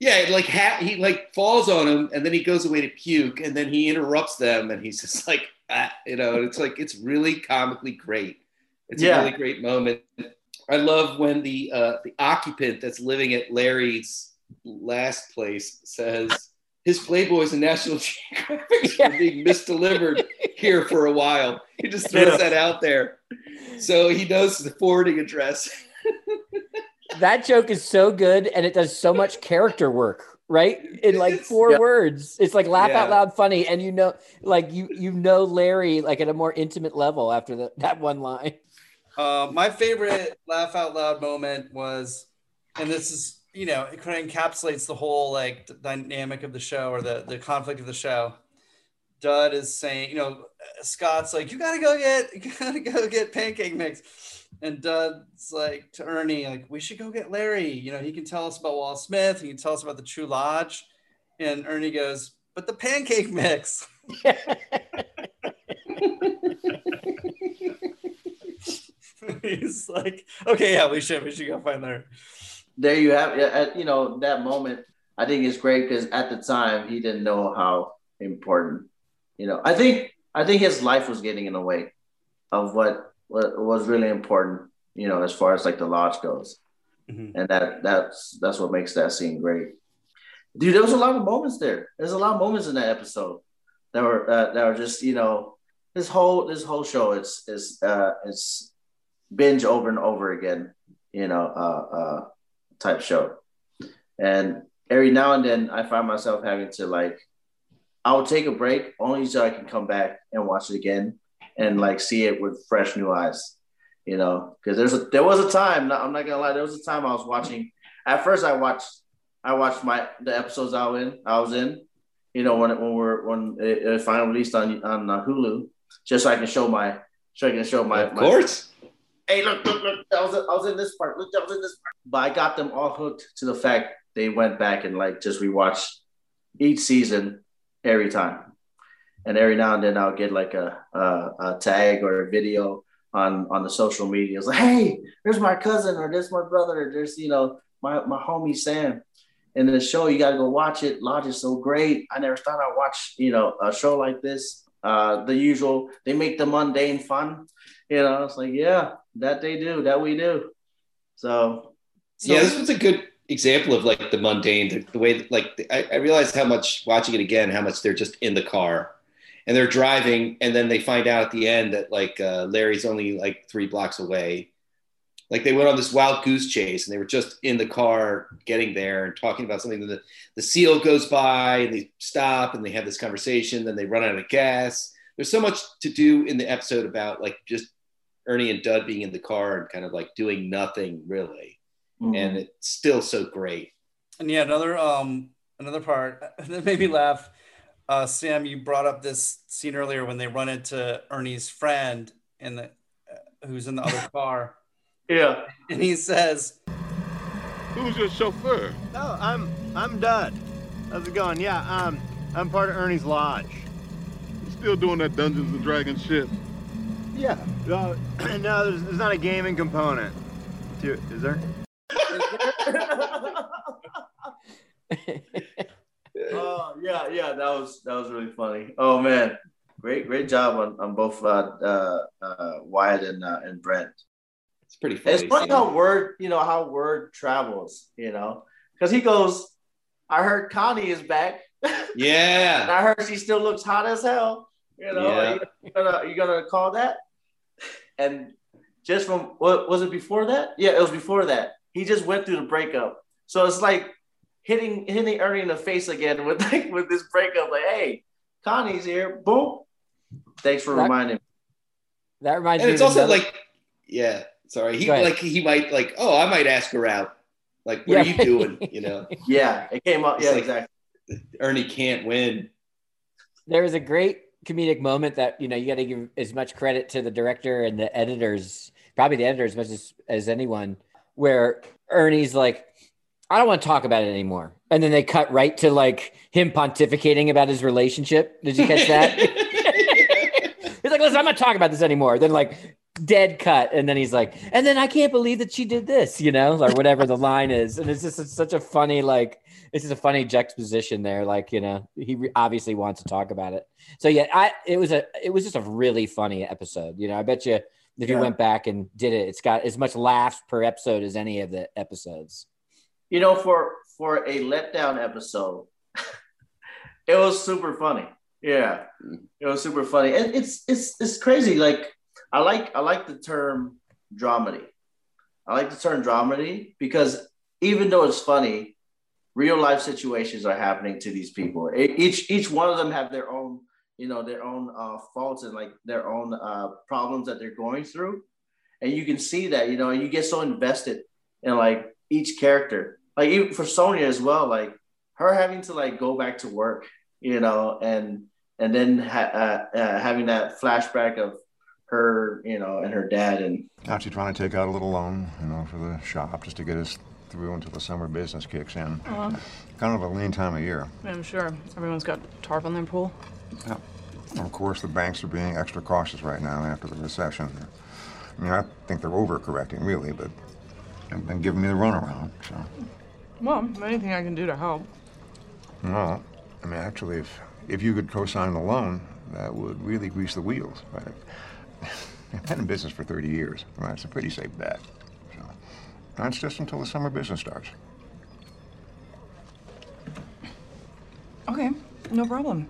Yeah, like ha- he like falls on him, and then he goes away to puke, and then he interrupts them, and he's just like, ah, you know, and it's like it's really comically great. It's Yeah. a really great moment. I love when the uh, the occupant that's living at Larry's last place says his Playboys and National Geographic Yeah. are being misdelivered here for a while. He just throws Yeah. that out there, so he knows the forwarding address. That joke is so good and it does so much character work, right? In like four Yeah. words. It's like laugh Yeah. out loud funny. And you know, like you you know Larry like at a more intimate level after the, that one line. Uh, my favorite laugh out loud moment was, and this is, you know, it kind of encapsulates the whole like d- dynamic of the show or the the conflict of the show. Dud is saying, you know, uh, Scott's like, you gotta go get, you gotta go get pancake mix, and Dud's like to Ernie, like, we should go get Larry. You know, he can tell us about Wall Smith. He can tell us about the True Lodge. and Ernie goes, "But the pancake mix." He's like, "Okay, yeah, we should we should go find her." There you have. At, you know that moment. I think it's great because at the time he didn't know how important. You know, I think I think his life was getting in the way of what what was really important. You know, as far as like the lodge goes, Mhm. and that that's that's what makes that scene great. Dude, there was a lot of moments there. There's a lot of moments in that episode that were uh, that were just you know this whole this whole show it's is uh it's binge over and over again. You know, uh, uh type show. And every now and then I find myself having to like, I'll take a break only so I can come back and watch it again and like see it with fresh new eyes, you know, because there's a, there was a time, I'm not gonna lie, there was a time I was watching, at first I watched, I watched my, the episodes I was in, I was in, you know, when it, when we're, when it, it finally released on, on uh, Hulu, just so I can show my, so I can show my, of my- course. Hey, look, look, look, I was, I was in this part. Look, I was in this part. But I got them all hooked to the fact they went back and like just rewatched each season every time. And every now and then I'll get like a, a, a tag or a video on on the social media. It's like, hey, there's my cousin or there's my brother or there's you know my my homie Sam. And the show you got to go watch it. Lodge is so great. I never thought I'd watch you know a show like this. Uh, the usual they make the mundane fun. You know, it's like yeah, that they do, that we do. So, so yeah, this was a good example of like the mundane, the, the way like I, I realized how much watching it again, how much they're just in the car and they're driving, and then they find out at the end that like uh, Larry's only like three blocks away. Like they went on this wild goose chase, and they were just in the car getting there and talking about something. The, the seal goes by, and they stop, and they have this conversation. Then they run out of gas. There's so much to do in the episode about like just Ernie and Dud being in the car and kind of like doing nothing really mhm. and it's still so great. And yeah, another um another part that made me laugh. Uh, Sam, you brought up this scene earlier when they run into Ernie's friend in the uh, who's in the other car, yeah, and he says, Who's your chauffeur? Oh, I'm I'm Dud. How's it going? Yeah, um, I'm part of Ernie's lodge. You still doing that Dungeons and Dragons shit? Yeah. Uh, no, there's, there's not a gaming component. To, is there? oh yeah, yeah, that was that was really funny. Oh man, great great job on, on both uh, uh, uh, Wyatt and uh, and Brent. It's pretty funny. It's funny how word you know how word travels, you know, because he goes, "I heard Connie is back, and yeah, I heard she still looks hot as hell." You know, Yeah. are you gonna you gonna call that? And just from what was it before that? Yeah, it was before that. He just went through the breakup, so it's like hitting hitting Ernie in the face again with like with this breakup. Like, hey, Connie's here. Boom. Thanks for That- reminding me. That reminds and me. it's also another- like, yeah, sorry, he like he might like, oh, I might ask her out. Like, what are you doing? You know, Yeah, it came up. It's Yeah, like- exactly. Ernie can't win. there was a great comedic moment that you know you got to give as much credit to the director and the editors, probably the editor as much as, as anyone, where Ernie's like, I don't want to talk about it anymore, and then they cut right to like him pontificating about his relationship. Did you catch that? he's like, listen, I'm not talking about this anymore. Then like dead cut, and then he's like, and then I can't believe that she did this, you know, or whatever the line is, and it's just it's such a funny like this is a funny juxtaposition there. Like you know, he re- obviously wants to talk about it. So yeah, I it was a it was just a really funny episode. You know, I bet you if you went back and did it, it's got as much laughs per episode as any of the episodes. You know, for for a letdown episode, it was super funny. Yeah, it was super funny, and it's it's it's crazy. Like I like I like the term dramedy. I like the term dramedy because even though it's funny, real life situations are happening to these people. Each each one of them have their own you know their own uh, faults and like their own uh, problems that they're going through, and you can see that you know you get so invested in like each character. Like even for Sonya as well, like her having to like go back to work, you know, and and then ha- uh, uh, having that flashback of her, you know, and her dad, and Actually trying to take out a little loan, you know, for the shop just to get us through until the summer business kicks in. Uh-huh. Kind of a lean time of year. I'm sure everyone's got tarp on their pool. Yeah. And of course, the banks are being extra cautious right now after the recession. I mean, I think they're overcorrecting, really, but they've been giving me the runaround, so. Well, anything I can do to help. No, I mean, actually, if, if you could co-sign the loan, that would really grease the wheels, right? I've been in business for 30 years, right? It's a pretty safe bet. So, that's just until the summer business starts. Okay, no problem.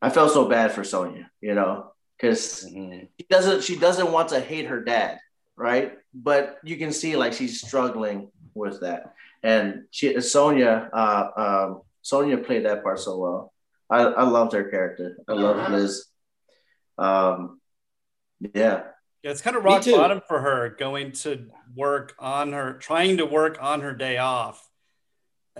I felt so bad for Sonya, you know, because Mm-hmm. she doesn't she doesn't want to hate her dad, right? But you can see like she's struggling with that, and she Sonya uh, um, Sonya played that part so well. I, I loved her character. I love Liz. Um, yeah, Yeah, it's kind of rock bottom for her going to work on her, trying to work on her day off.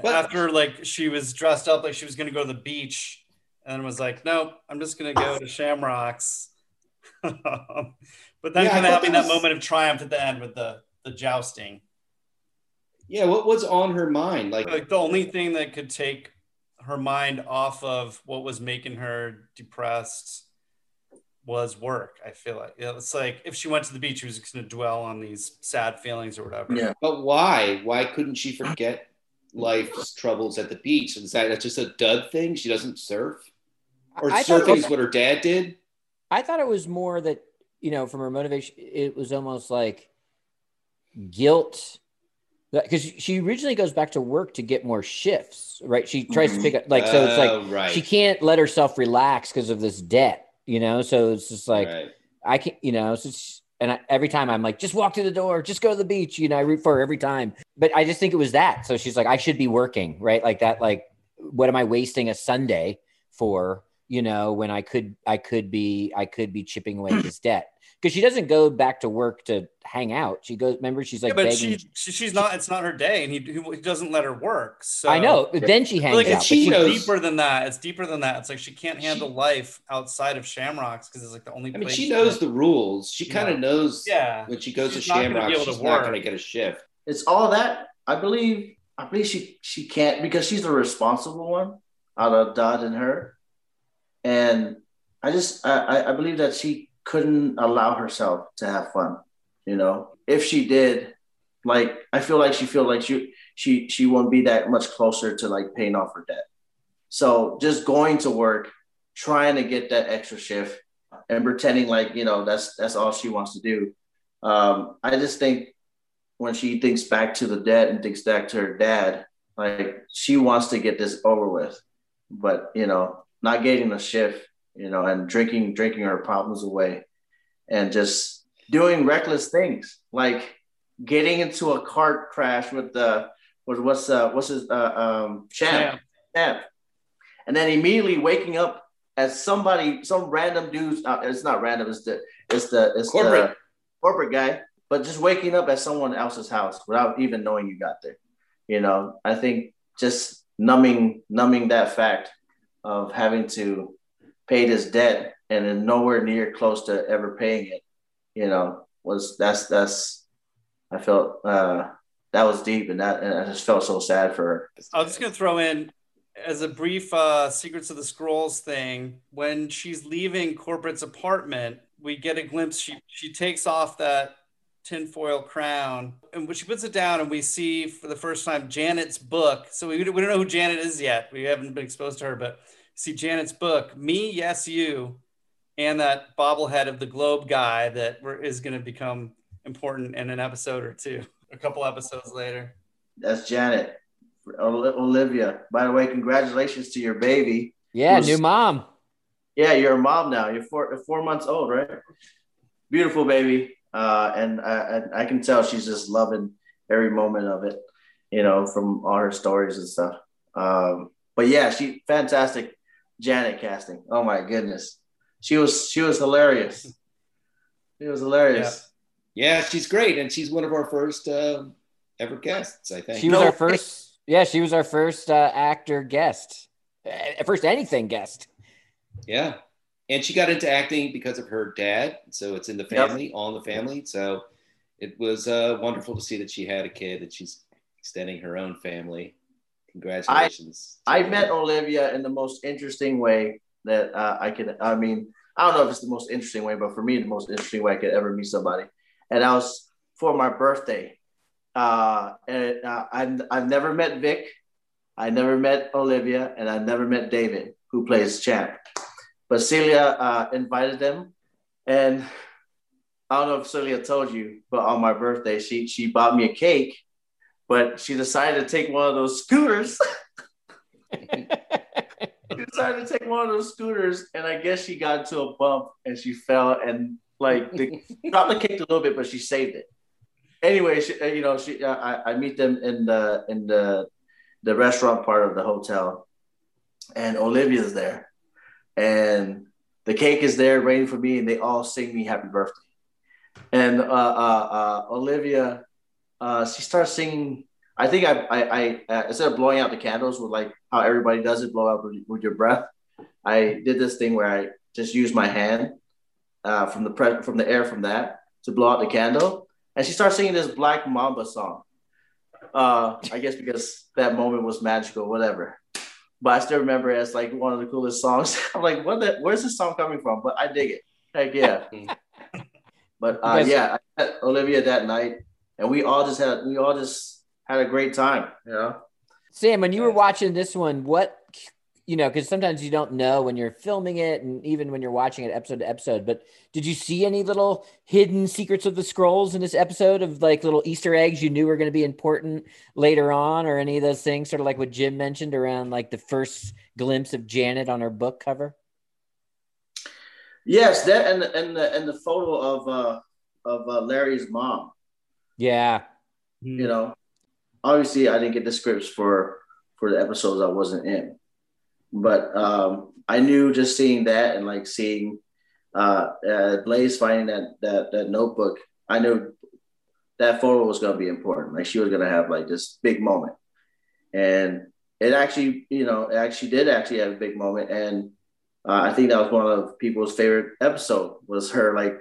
After like she was dressed up like she was going to go to the beach and was like, nope, I'm just going to go to Shamrocks. but then Yeah, kind of having that that was- moment of triumph at the end with the, the jousting. Yeah, what was on her mind? Like, Like the only thing that could take her mind off of what was making her depressed was work. I feel like You know, it's like if she went to the beach, she was going to dwell on these sad feelings or whatever. Yeah, But why? Why couldn't she forget life's troubles at the beach? Is that that's just a dud thing? She doesn't surf, or I surfing was- is what her dad did. I thought it was more that you know, from her motivation, it was almost like guilt because she originally goes back to work to get more shifts, right? She tries to mm-hmm. pick up like so. It's Oh, like right. she can't let herself relax because of this debt, you know. So it's just like Right. I can't, you know. So it's, and I, every time I'm like, just walk to the door, just go to the beach, you know. I root for her every time, but I just think it was that. So she's like, I should be working, right? Like that. Like, what am I wasting a Sunday for? You know, when I could, I could be, I could be chipping away this debt because she doesn't go back to work to hang out. She goes. Remember, she's like yeah, but begging. she, she she's not. It's not her day, and he, he doesn't let her work. So I know, but then she hangs like out, it's but she- deeper than that. It's deeper than that. It's like she can't handle life outside of Shamrocks because it's like the only. I mean, place she knows the rules. She kind of knows. Yeah. When she goes She's to not gonna be Shamrock, she's not going to get a shift. it's all that. I believe. I believe she she can't because she's the responsible one out of Dud and her, and I just I I- I believe that she couldn't allow herself to have fun. You know, if she did, like I feel like she feel like she she she won't be that much closer to like paying off her debt. So just going to work, trying to get that extra shift, and pretending like you know that's that's all she wants to do. Um, I just think when she thinks back to the debt and thinks back to her dad, like she wants to get this over with, but you know, not getting a shift, you know, and drinking drinking her problems away, and just doing reckless things like getting into a car crash with the with what's uh what's his uh um champ champ, and then immediately waking up as somebody some random dude Uh, it's not random. It's the it's the it's Corporate. the corporate guy, but just waking up at someone else's house without even knowing you got there. You know, I think just numbing numbing that fact of having to pay his debt and then nowhere near close to ever paying it, you know, was that's that's I felt uh that was deep and that and I just felt so sad for her. I was just gonna throw in as a brief uh, Secrets of the Scrolls thing. When she's leaving Corporate's apartment, we get a glimpse. She she takes off that tinfoil crown, and when she puts it down, and we see for the first time Janet's book. So we, we don't know who Janet is yet. We haven't been exposed to her, but see Janet's book, Me, Yes, You, and that bobblehead of the globe guy that we're, is going to become important in an episode or two, a couple episodes later. That's Janet. Olivia. By the way, congratulations to your baby. yeah, Who's- new mom. Yeah, you're a mom now. You're four four months old, right? Beautiful baby, uh, and I, I I can tell she's just loving every moment of it. You know, from all her stories and stuff. Um, but yeah, she fantastic. Janet casting. Oh my goodness, she was she was hilarious. She was hilarious. Yeah, she's great, and she's one of our first uh, ever guests. I think She was our first. Yeah, she was our first uh, actor guest, uh, first anything guest. Yeah. And she got into acting because of her dad. So it's in the Yep. family, all in the family. So it was uh, wonderful to see that she had a kid that she's extending her own family. Congratulations. I met Olivia in the most interesting way that uh, I could. I mean, I don't know if it's the most interesting way, but for me, the most interesting way I could ever meet somebody. And I was for my birthday. Uh, and uh, I, I've never met Vic. I never met Olivia, and I never met David, who plays Champ. But Celia uh, invited them, and I don't know if Celia told you, but on my birthday, she she bought me a cake, but she decided to take one of those scooters. she decided to take one of those scooters, and I guess she got into a bump and she fell and like the, the cake a little bit, but she saved it. Anyway, she, uh, you know, she uh, I, I meet them in the in the the restaurant part of the hotel, and Olivia's there, and the cake is there waiting for me, and they all sing me happy birthday. And uh, uh, uh, Olivia, uh, she starts singing. I think I, I, I uh, instead of blowing out the candles with like how everybody does it, blow out with, with your breath. I did this thing where I just used my hand uh, from the pre- from the air from that to blow out the candle, and she starts singing this Black Mamba song. Uh, I guess because that moment was magical, whatever. But I still remember it as like one of the coolest songs. I'm like, what? The, where's this song coming from? But I dig it. Heck yeah. but uh, yeah, I met Olivia that night, and we all just had we all just had a great time. You know. Sam, when you were watching this one, what you know, because sometimes you don't know when you're filming it, and even when you're watching it episode to episode. But did you see any little hidden secrets of the scrolls in this episode of like little Easter eggs you knew were going to be important later on, or any of those things, sort of like what Jim mentioned around like the first glimpse of Janet on her book cover? Yes, that and and the and the photo of uh of uh, Larry's mom. Yeah, you know, obviously I didn't get the scripts for for the episodes I wasn't in, but um, I knew just seeing that and like seeing uh, uh, Blaze finding that that that notebook, I knew that photo was going to be important. Like she was going to have like this big moment, and it actually, you know, it actually did actually have a big moment, and uh, I think that was one of people's favorite episode was her like,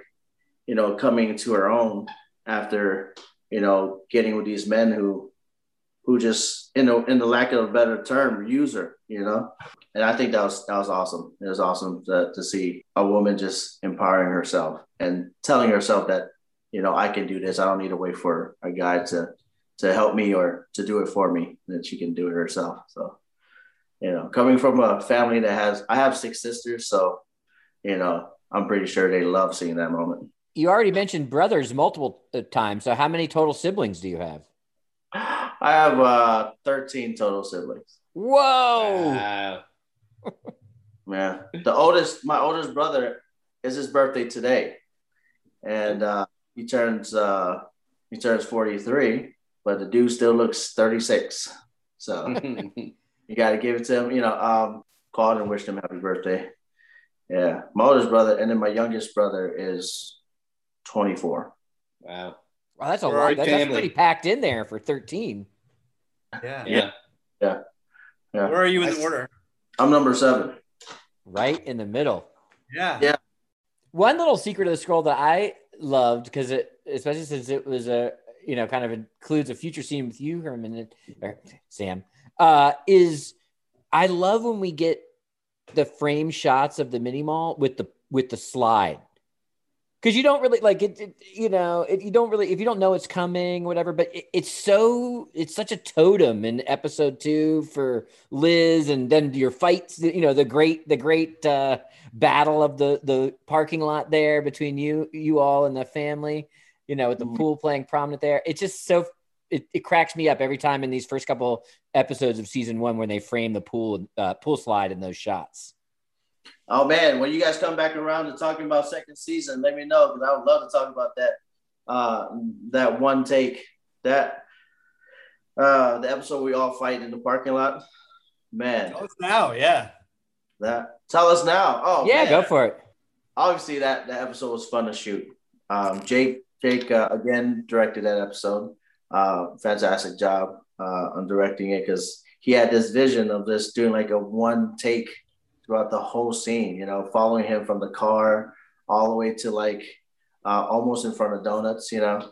you know, coming to her own after you know getting with these men who who just in the in the lack of a better term user, you know. And I think that was that was awesome. It was awesome to, to see a woman just empowering herself and telling herself that you know I can do this. I don't need to wait for a guy to to help me or to do it for me. That she can do it herself. So you know, coming from a family that has I have six sisters, so you know I'm pretty sure they love seeing that moment. You already mentioned brothers multiple uh, times. So how many total siblings do you have? I have uh 13 total siblings. Whoa. Wow. Yeah. The oldest, my oldest brother is his birthday today. And uh he turns uh he turns 43, but the dude still looks 36. So you gotta give it to him, you know, um called and wished him happy birthday. Yeah. My oldest brother, and then my youngest brother is 24. Wow. Wow, that's a We're lot. That's, that's pretty packed in there for 13. Yeah. Yeah. Yeah. Yeah. Where are you in the order? I'm number seven. Right in the middle. Yeah. Yeah. One little secret of the scroll that I loved because it, especially since it was a, you know, kind of includes a future scene with you, Herman, and, or Sam, uh, is I love when we get the frame shots of the mini mall with the with the slide because you don't really like it, it you know it, you don't really if you don't know it's coming whatever but it, it's so it's such a totem in episode two for liz and then your fights you know the great the great uh battle of the the parking lot there between you you all and the family you know with the pool playing prominent there. It's just so it, it cracks me up every time in these first couple episodes of season one when they frame the pool uh, pool slide in those shots Oh man, when you guys come back around to talking about second season, let me know because I would love to talk about that. Uh, that one take, that uh, the episode we all fight in the parking lot. Man, Tell us now. Yeah. that tell us now. Oh yeah man. go for it Obviously, that that episode was fun to shoot. Um, Jake Jake uh, again directed that episode. Uh, fantastic job uh, on directing it because he had this vision of this doing like a one take throughout the whole scene. You know, following him from the car all the way to like uh, almost in front of donuts. You know,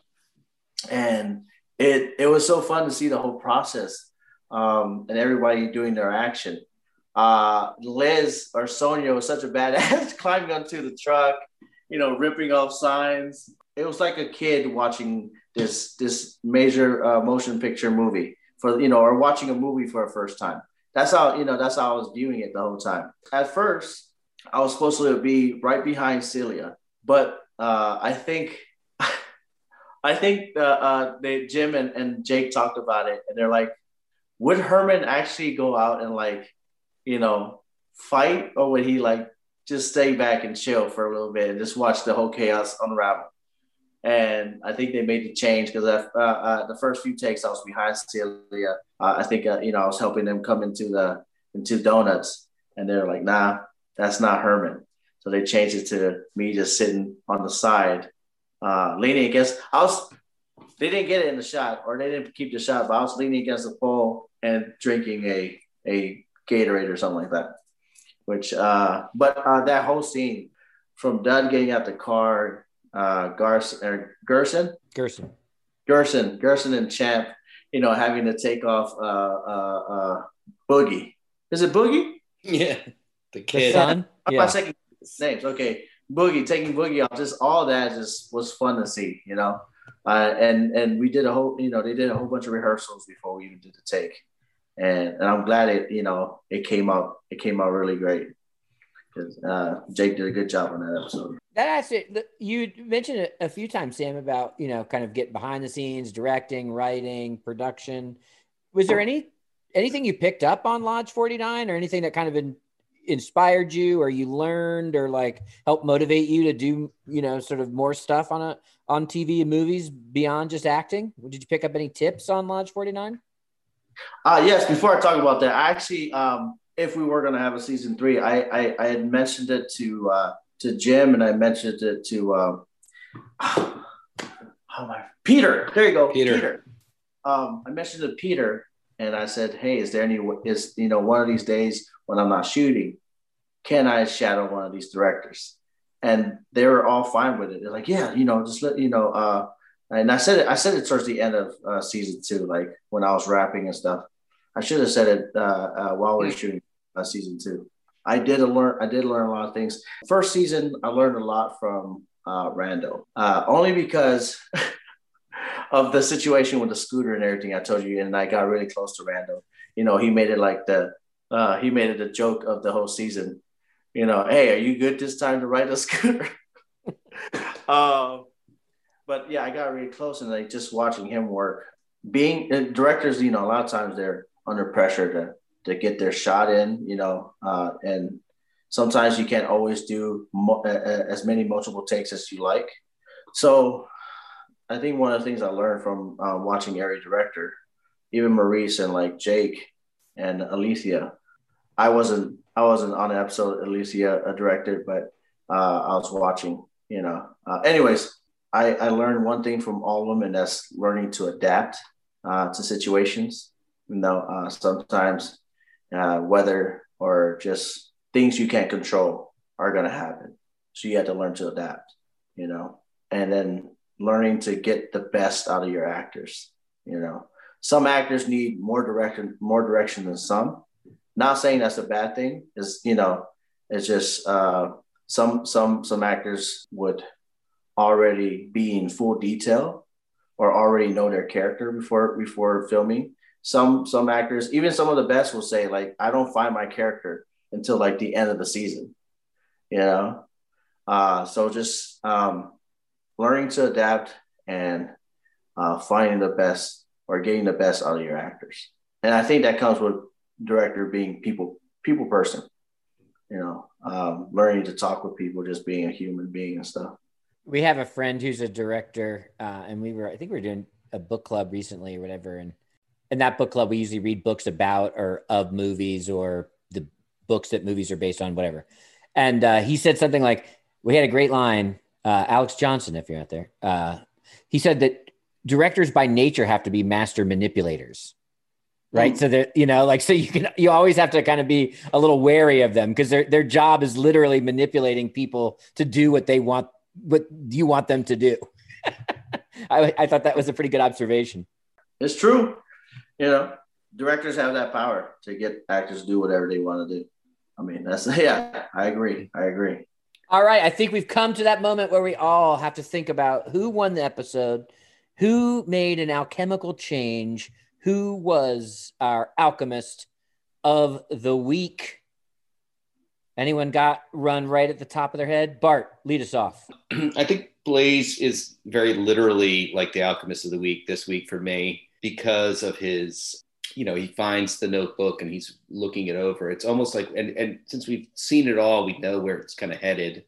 and it it was so fun to see the whole process um, and everybody doing their action. Uh, Liz or Sonya was such a badass climbing onto the truck, you know, ripping off signs. It was like a kid watching this this major uh, motion picture movie for you know, or watching a movie for a first time. That's how you know. That's how I was viewing it the whole time. At first, I was supposed to be right behind Celia, but uh, I think I think uh, uh, they Jim and, and Jake talked about it, and they're like, would Herman actually go out and like, you know, fight, or would he like just stay back and chill for a little bit and just watch the whole chaos unravel? And I think they made the change because uh, uh, the first few takes I was behind Celia. Uh, I think uh, you know I was helping them come into the into donuts, and they're like, "Nah, that's not Herman." So they changed it to me just sitting on the side uh, leaning against. I was. They didn't get it in the shot, or they didn't keep the shot. But I was leaning against the pole and drinking a a Gatorade or something like that. Which, uh, but that whole scene from Dud getting out the car, uh, Garson, or Gerson, Gerson, Gerson, Gerson, and Champ, you know, having to take off uh, uh, uh, Boogie. Is it Boogie? Yeah, the kid. The son? I'm Yeah. not second names. Okay, Boogie taking Boogie off. Just all that just was fun to see, you know. Uh, and and we did a whole, you know, they did a whole bunch of rehearsals before we even did the take, and, and I'm glad it, you know, it came out. It came out really great because uh, Jake did a good job on that episode. That actually, you mentioned it a few times, Sam, about you know, kind of getting behind the scenes, directing, writing, production. Was there any anything you picked up on Lodge Forty Nine, or anything that kind of in, inspired you, or you learned, or like helped motivate you to do, you know, sort of more stuff on a on TV and movies beyond just acting? Did you pick up any tips on Lodge Forty Nine? Uh, yes, before I talk about that, I actually, um, if we were going to have a season three, I, I, I had mentioned it to uh, to Jim and I mentioned it to um, oh my Peter. There you go, Peter. Um, I mentioned it to Peter and I said, "Hey, is there any is you know one of these days when I'm not shooting, can I shadow one of these directors?" And they were all fine with it. They're like, "Yeah, you know, just let you know." Uh, and I said it. I said it towards the end of uh, season two, like when I was rapping and stuff. I should have said it uh, uh, while we were shooting uh, season two. I did learn. I did learn a lot of things. First season, I learned a lot from uh, Rando, uh, only because of the situation with the scooter and everything. I told you, and I got really close to Rando. You know, he made it like the uh, he made it a joke of the whole season. You know, hey, are you good this time to ride a scooter? uh, but yeah, I got really close, and like just watching him work. Being uh, directors, you know, a lot of times they're under pressure to to get their shot in, you know, uh, and sometimes you can't always do mo- as many multiple takes as you like. So I think one of the things I learned from uh, watching every director, even Maurice and like Jake and Alicia, I wasn't I wasn't on an episode Alicia directed, but uh, I was watching. You know. Uh, anyways, I, I learned one thing from all of them, and that's learning to adapt uh, to situations. You know, uh, sometimes uh, weather or just things you can't control are going to happen. So you have to learn to adapt, you know, and then learning to get the best out of your actors. You know, some actors need more direction, more direction than some. Not saying that's a bad thing. Is you know, it's just uh, some some some actors would already be in full detail or already know their character before before filming. Some some actors, even some of the best, will say like, "I don't find my character until like the end of the season." You know, uh, so just um, learning to adapt and uh, finding the best or getting the best out of your actors, and I think that comes with director being people people person. You know, um, learning to talk with people, just being a human being and stuff. we have a friend who's a director uh, and we were i think we were doing a book club recently or whatever and in that book club we usually read books about or of movies or the books that movies are based on whatever. And uh, he said something like we had a great line uh, alex johnson if you're out there uh, he said that directors by nature have to be master manipulators right? So that you know like so you can you always have to kind of be a little wary of them because their their job is literally manipulating people to do what they want what you want them to do. I, I thought that was a pretty good observation. It's true. You know, directors have that power to get actors to do whatever they want to do. I mean, that's yeah, I agree. I agree. All right, I think we've come to that moment where we all have to think about who won the episode, who made an alchemical change, who was our alchemist of the week. Anyone got run right at the top of their head? Bart, lead us off. I think Blaze is very literally like the alchemist of the week this week for me because of his, you know, he finds the notebook and he's looking it over. It's almost like, and, and since we've seen it all, we know where it's kind of headed.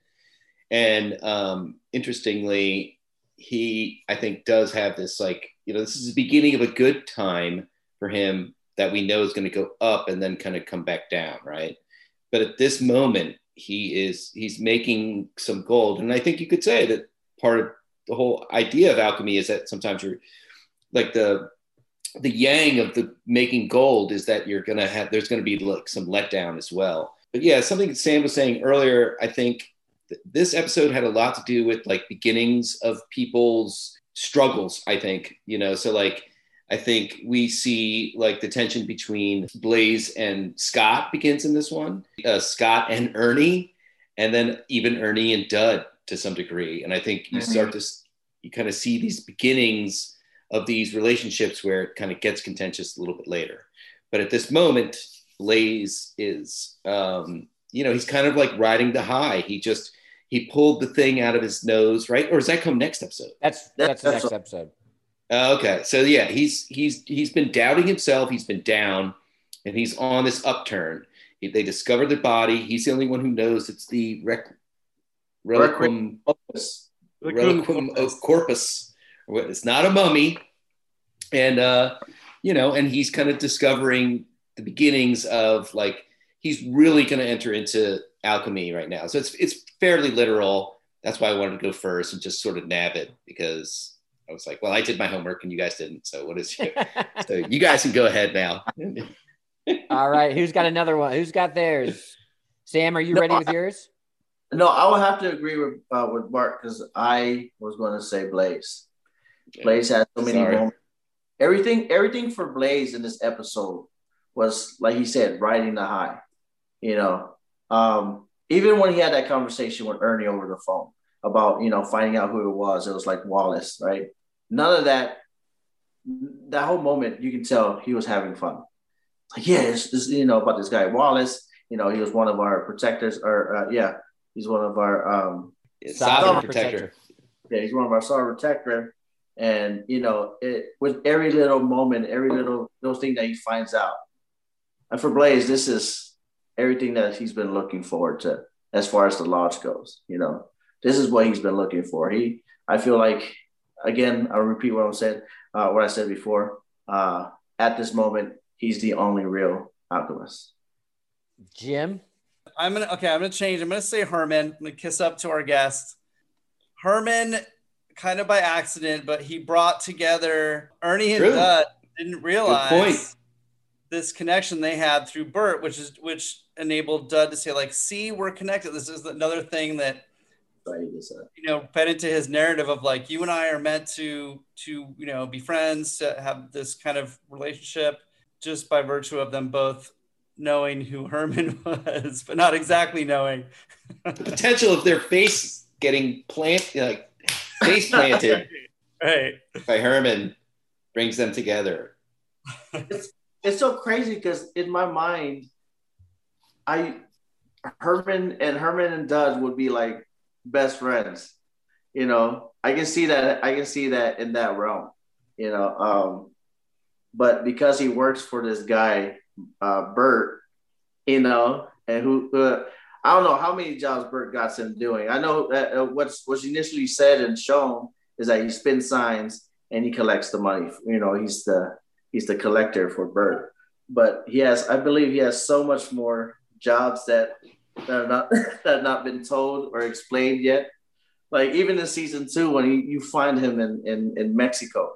And um, interestingly, he, I think, does have this like, you know, this is the beginning of a good time for him that we know is going to go up and then kind of come back down, right? But at this moment, he is he's making some gold, and I think you could say that part of the whole idea of alchemy is that sometimes you're like the the yang of the making gold is that you're gonna have there's gonna be like some letdown as well. But yeah, something Sam was saying earlier, I think th- this episode had a lot to do with like beginnings of people's struggles. I think you know, so like I think we see like the tension between Blaze and Scott begins in this one, uh, Scott and Ernie, and then even Ernie and Dud to some degree. And I think you start to you kind of see these beginnings of these relationships where it kind of gets contentious a little bit later. But at this moment, Blaze is, um, you know, he's kind of like riding the high. He just he pulled the thing out of his nose, right? Or does that come next episode? That's that's the next episode. Uh, okay, so yeah, he's he's he's been doubting himself. He's been down, and he's on this upturn. He, they discover the body. He's the only one who knows it's the rec, reliquum opus, reliquum of corpus. It's not a mummy, and uh, you know, and he's kind of discovering the beginnings of like he's really going to enter into alchemy right now. So it's it's fairly literal. That's why I wanted to go first and just sort of nab it because I was like, well, I did my homework and you guys didn't. So what is your, so you guys can go ahead now. All right, who's got another one? Who's got theirs? Sam, are you No, ready with I- yours? No, I would have to agree with uh, with Mark because I was going to say Blaze. Blaze had so many Sorry. moments. Everything, everything for Blaze in this episode was like he said, riding the high. You know, um, even when he had that conversation with Ernie over the phone about you know finding out who it was, it was like Wallace, right? None of that. That whole moment, you can tell he was having fun. Like, yeah, it's, it's, you know about this guy Wallace. You know, he was one of our protectors, or uh, yeah, he's one of our um, Sovereign protector. yeah, he's one of our sovereign protector. And you know, it with every little moment, every little little thing that he finds out. And for Blaze, this is everything that he's been looking forward to as far as the lodge goes. You know, this is what he's been looking for. He, I feel like, again, I'll repeat what I said, uh, what I said before. Uh, at this moment, he's the only real alchemist. Jim. I'm gonna okay. I'm gonna change. I'm gonna say Herman. I'm gonna kiss up to our guest. Herman, kind of by accident, but he brought together Ernie and True. Dud. Didn't realize this connection they had through Bert, which is which enabled Dud to say like, "See, we're connected." This is another thing that uh, you know fed into his narrative of like you and I are meant to to you know be friends to have this kind of relationship just by virtue of them both knowing who Herman was, but not exactly knowing. The potential of their face getting plant like face planted right. by Herman brings them together. it's it's so crazy because in my mind, I Herman and Herman and Dud would be like best friends. You know, I can see that. I can see that in that realm. You know, um, but because he works for this guy, uh, Bert, you know, and who uh, I don't know how many jobs Bert got him doing. I know that uh, what's what's initially said and shown is that he spins signs and he collects the money. You know, he's the he's the collector for Bert. But he has, I believe, he has so much more jobs that that are not that have not been told or explained yet. Like even in season two, when he, you find him in in, in Mexico,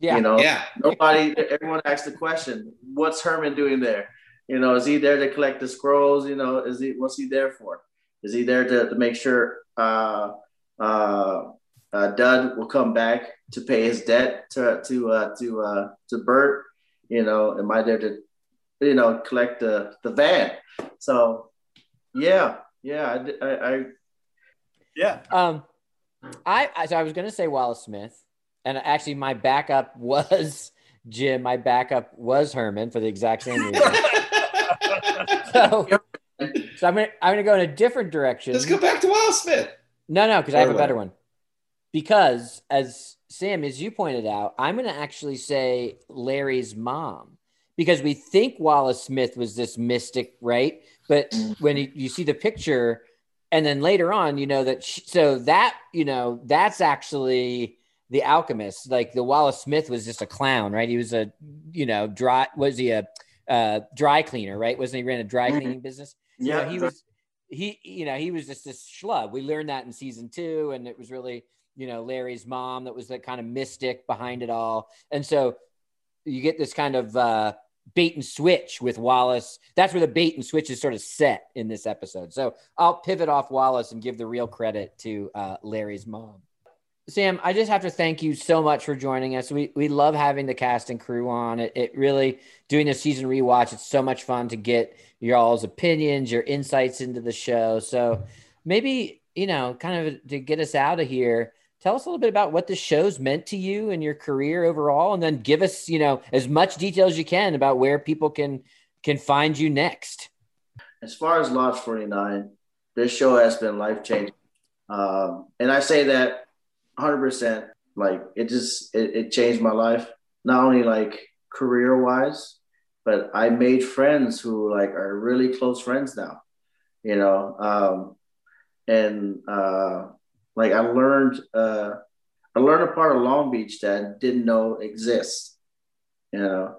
Yeah. you know, Yeah. nobody, everyone asks the question, "What's Herman doing there?" You know, is he there to collect the scrolls? You know, is he what's he there for? Is he there to, to make sure uh, uh, uh, Dud will come back to pay his debt to to uh, to uh, to Bert, you know, am I there to you know collect the the van. So yeah, yeah, I, I, I yeah. Um, I, I so I was going to say Wallace Smith, and actually my backup was Jim. My backup was Herman for the exact same reason. so, so I'm gonna I'm gonna go in a different direction. Let's go back to Will Smith. No, no, because I have a better one. Because as Sam, as you pointed out, I'm gonna actually say Larry's mom because we think Wallace Smith was this mystic, right? But when you, you see the picture, and then later on, you know that she, so that you know that's actually the alchemist. Like the Wallace Smith was just a clown, right? He was a you know dry was he a uh, dry cleaner, right? Wasn't he ran a dry Mhm. cleaning business? You know, Yeah, he was he you know he was just this schlub. We learned that in season two, and it was really you know Larry's mom that was the kind of mystic behind it all, and so you get this kind of uh, bait and switch with Wallace. That's where the bait and switch is sort of set in this episode. So I'll pivot off Wallace and give the real credit to uh, Larry's mom. Sam, I just have to thank you so much for joining us. We we love having the cast and crew on. It, it really doing a season rewatch. It's so much fun to get your all's opinions, your insights into the show. So maybe you know, kind of to get us out of here. Tell us a little bit about what the show's meant to you and your career overall, and then give us, you know, as much detail as you can about where people can can find you next. as far as Lodge 49, this show has been life changing. Um, and I say that 100%. Like it just, it, it changed my life, not only like career wise, but I made friends who like are really close friends now, you know? Um, and uh, like I learned, uh, I learned a part of Long Beach that I didn't know exists, you know,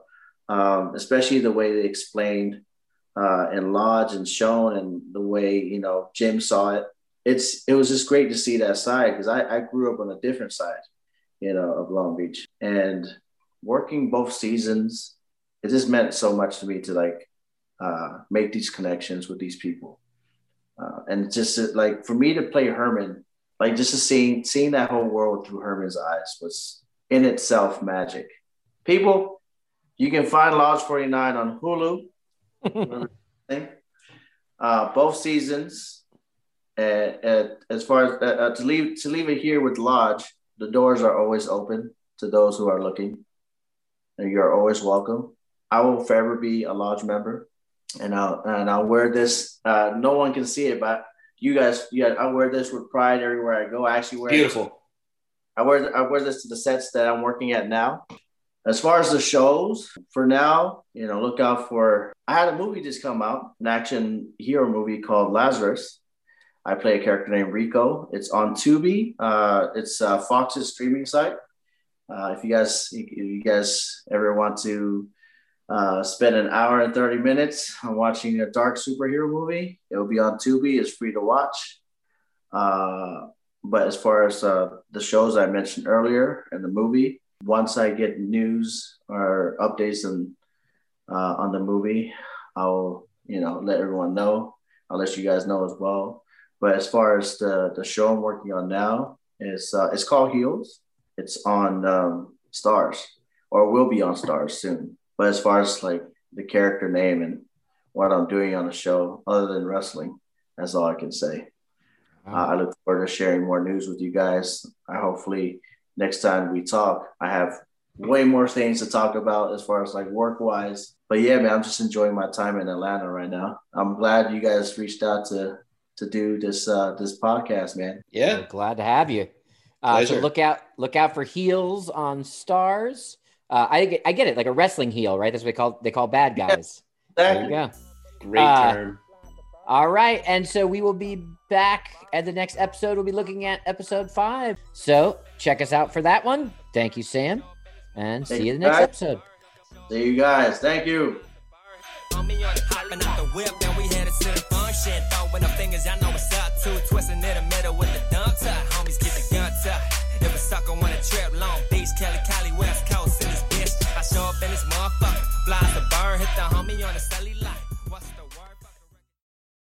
um, especially the way they explained uh, and Lodge and shown and the way you know Jim saw it. It's it was just great to see that side because I, I grew up on a different side, you know, of Long Beach and working both seasons. It just meant so much to me to like uh, make these connections with these people, uh, and just like for me to play Herman, like just to seeing seeing that whole world through Herman's eyes was in itself magic. People, you can find Lodge Forty Nine on Hulu uh, both seasons. As far as uh, uh, to leave to leave it here with Lodge, the doors are always open to those who are looking, and you're always welcome. I will forever be a Lodge member, and I'll and I'll wear this. Uh, no one can see it, but you guys, yeah, I wear this with pride everywhere I go. I actually wear it. Beautiful. I wear I wear this to the sets that I'm working at now. As far as the shows, for now, you know, look out for. I had a movie just come out, an action hero movie called Lazarus. I play a character named Rico. It's on Tubi. Uh, it's uh, Fox's streaming site. Uh, if you guys, if you guys ever want to uh, spend an hour and thirty minutes on watching a dark superhero movie, it will be on Tubi. It's free to watch. Uh, but as far as uh, the shows I mentioned earlier and the movie, once I get news or updates on on the movie, I'll you know let everyone know. I'll let you guys know as well. But as far as the the show I'm working on now is uh, it's called Heels. It's on um, Starz or will be on Starz soon. But as far as like the character name and what I'm doing on the show, other than wrestling, that's all I can say. Uh, I look forward to sharing more news with you guys. I hopefully next time we talk, I have way more things to talk about as far as like work wise. But yeah, man, I'm just enjoying my time in Atlanta right now. I'm glad you guys reached out to to do this uh this podcast, man. Yeah, We're glad to have you. Uh, so Pleasure. look out, look out for heels on Starz. Uh, I get, I get it, like a wrestling heel, right? That's what they call they call bad guys. There you go. Great Uh, term. All right, and so we will be back at the next episode. We'll be looking at episode five. So check us out for that one. Thank you, Sam, and Thank see you you, in the next guys. episode. See you guys. Thank you committed to the function, shit. Throwing up fingers, I know it's up to. Twisting in the middle with the dump tuck. Homies get the gun tuck. If a sucker on a trip, Long Beach, Kelly, Cali, West Coast, in this bitch. I show up in this motherfucker. Flies to burn, hit the homie on the celly light.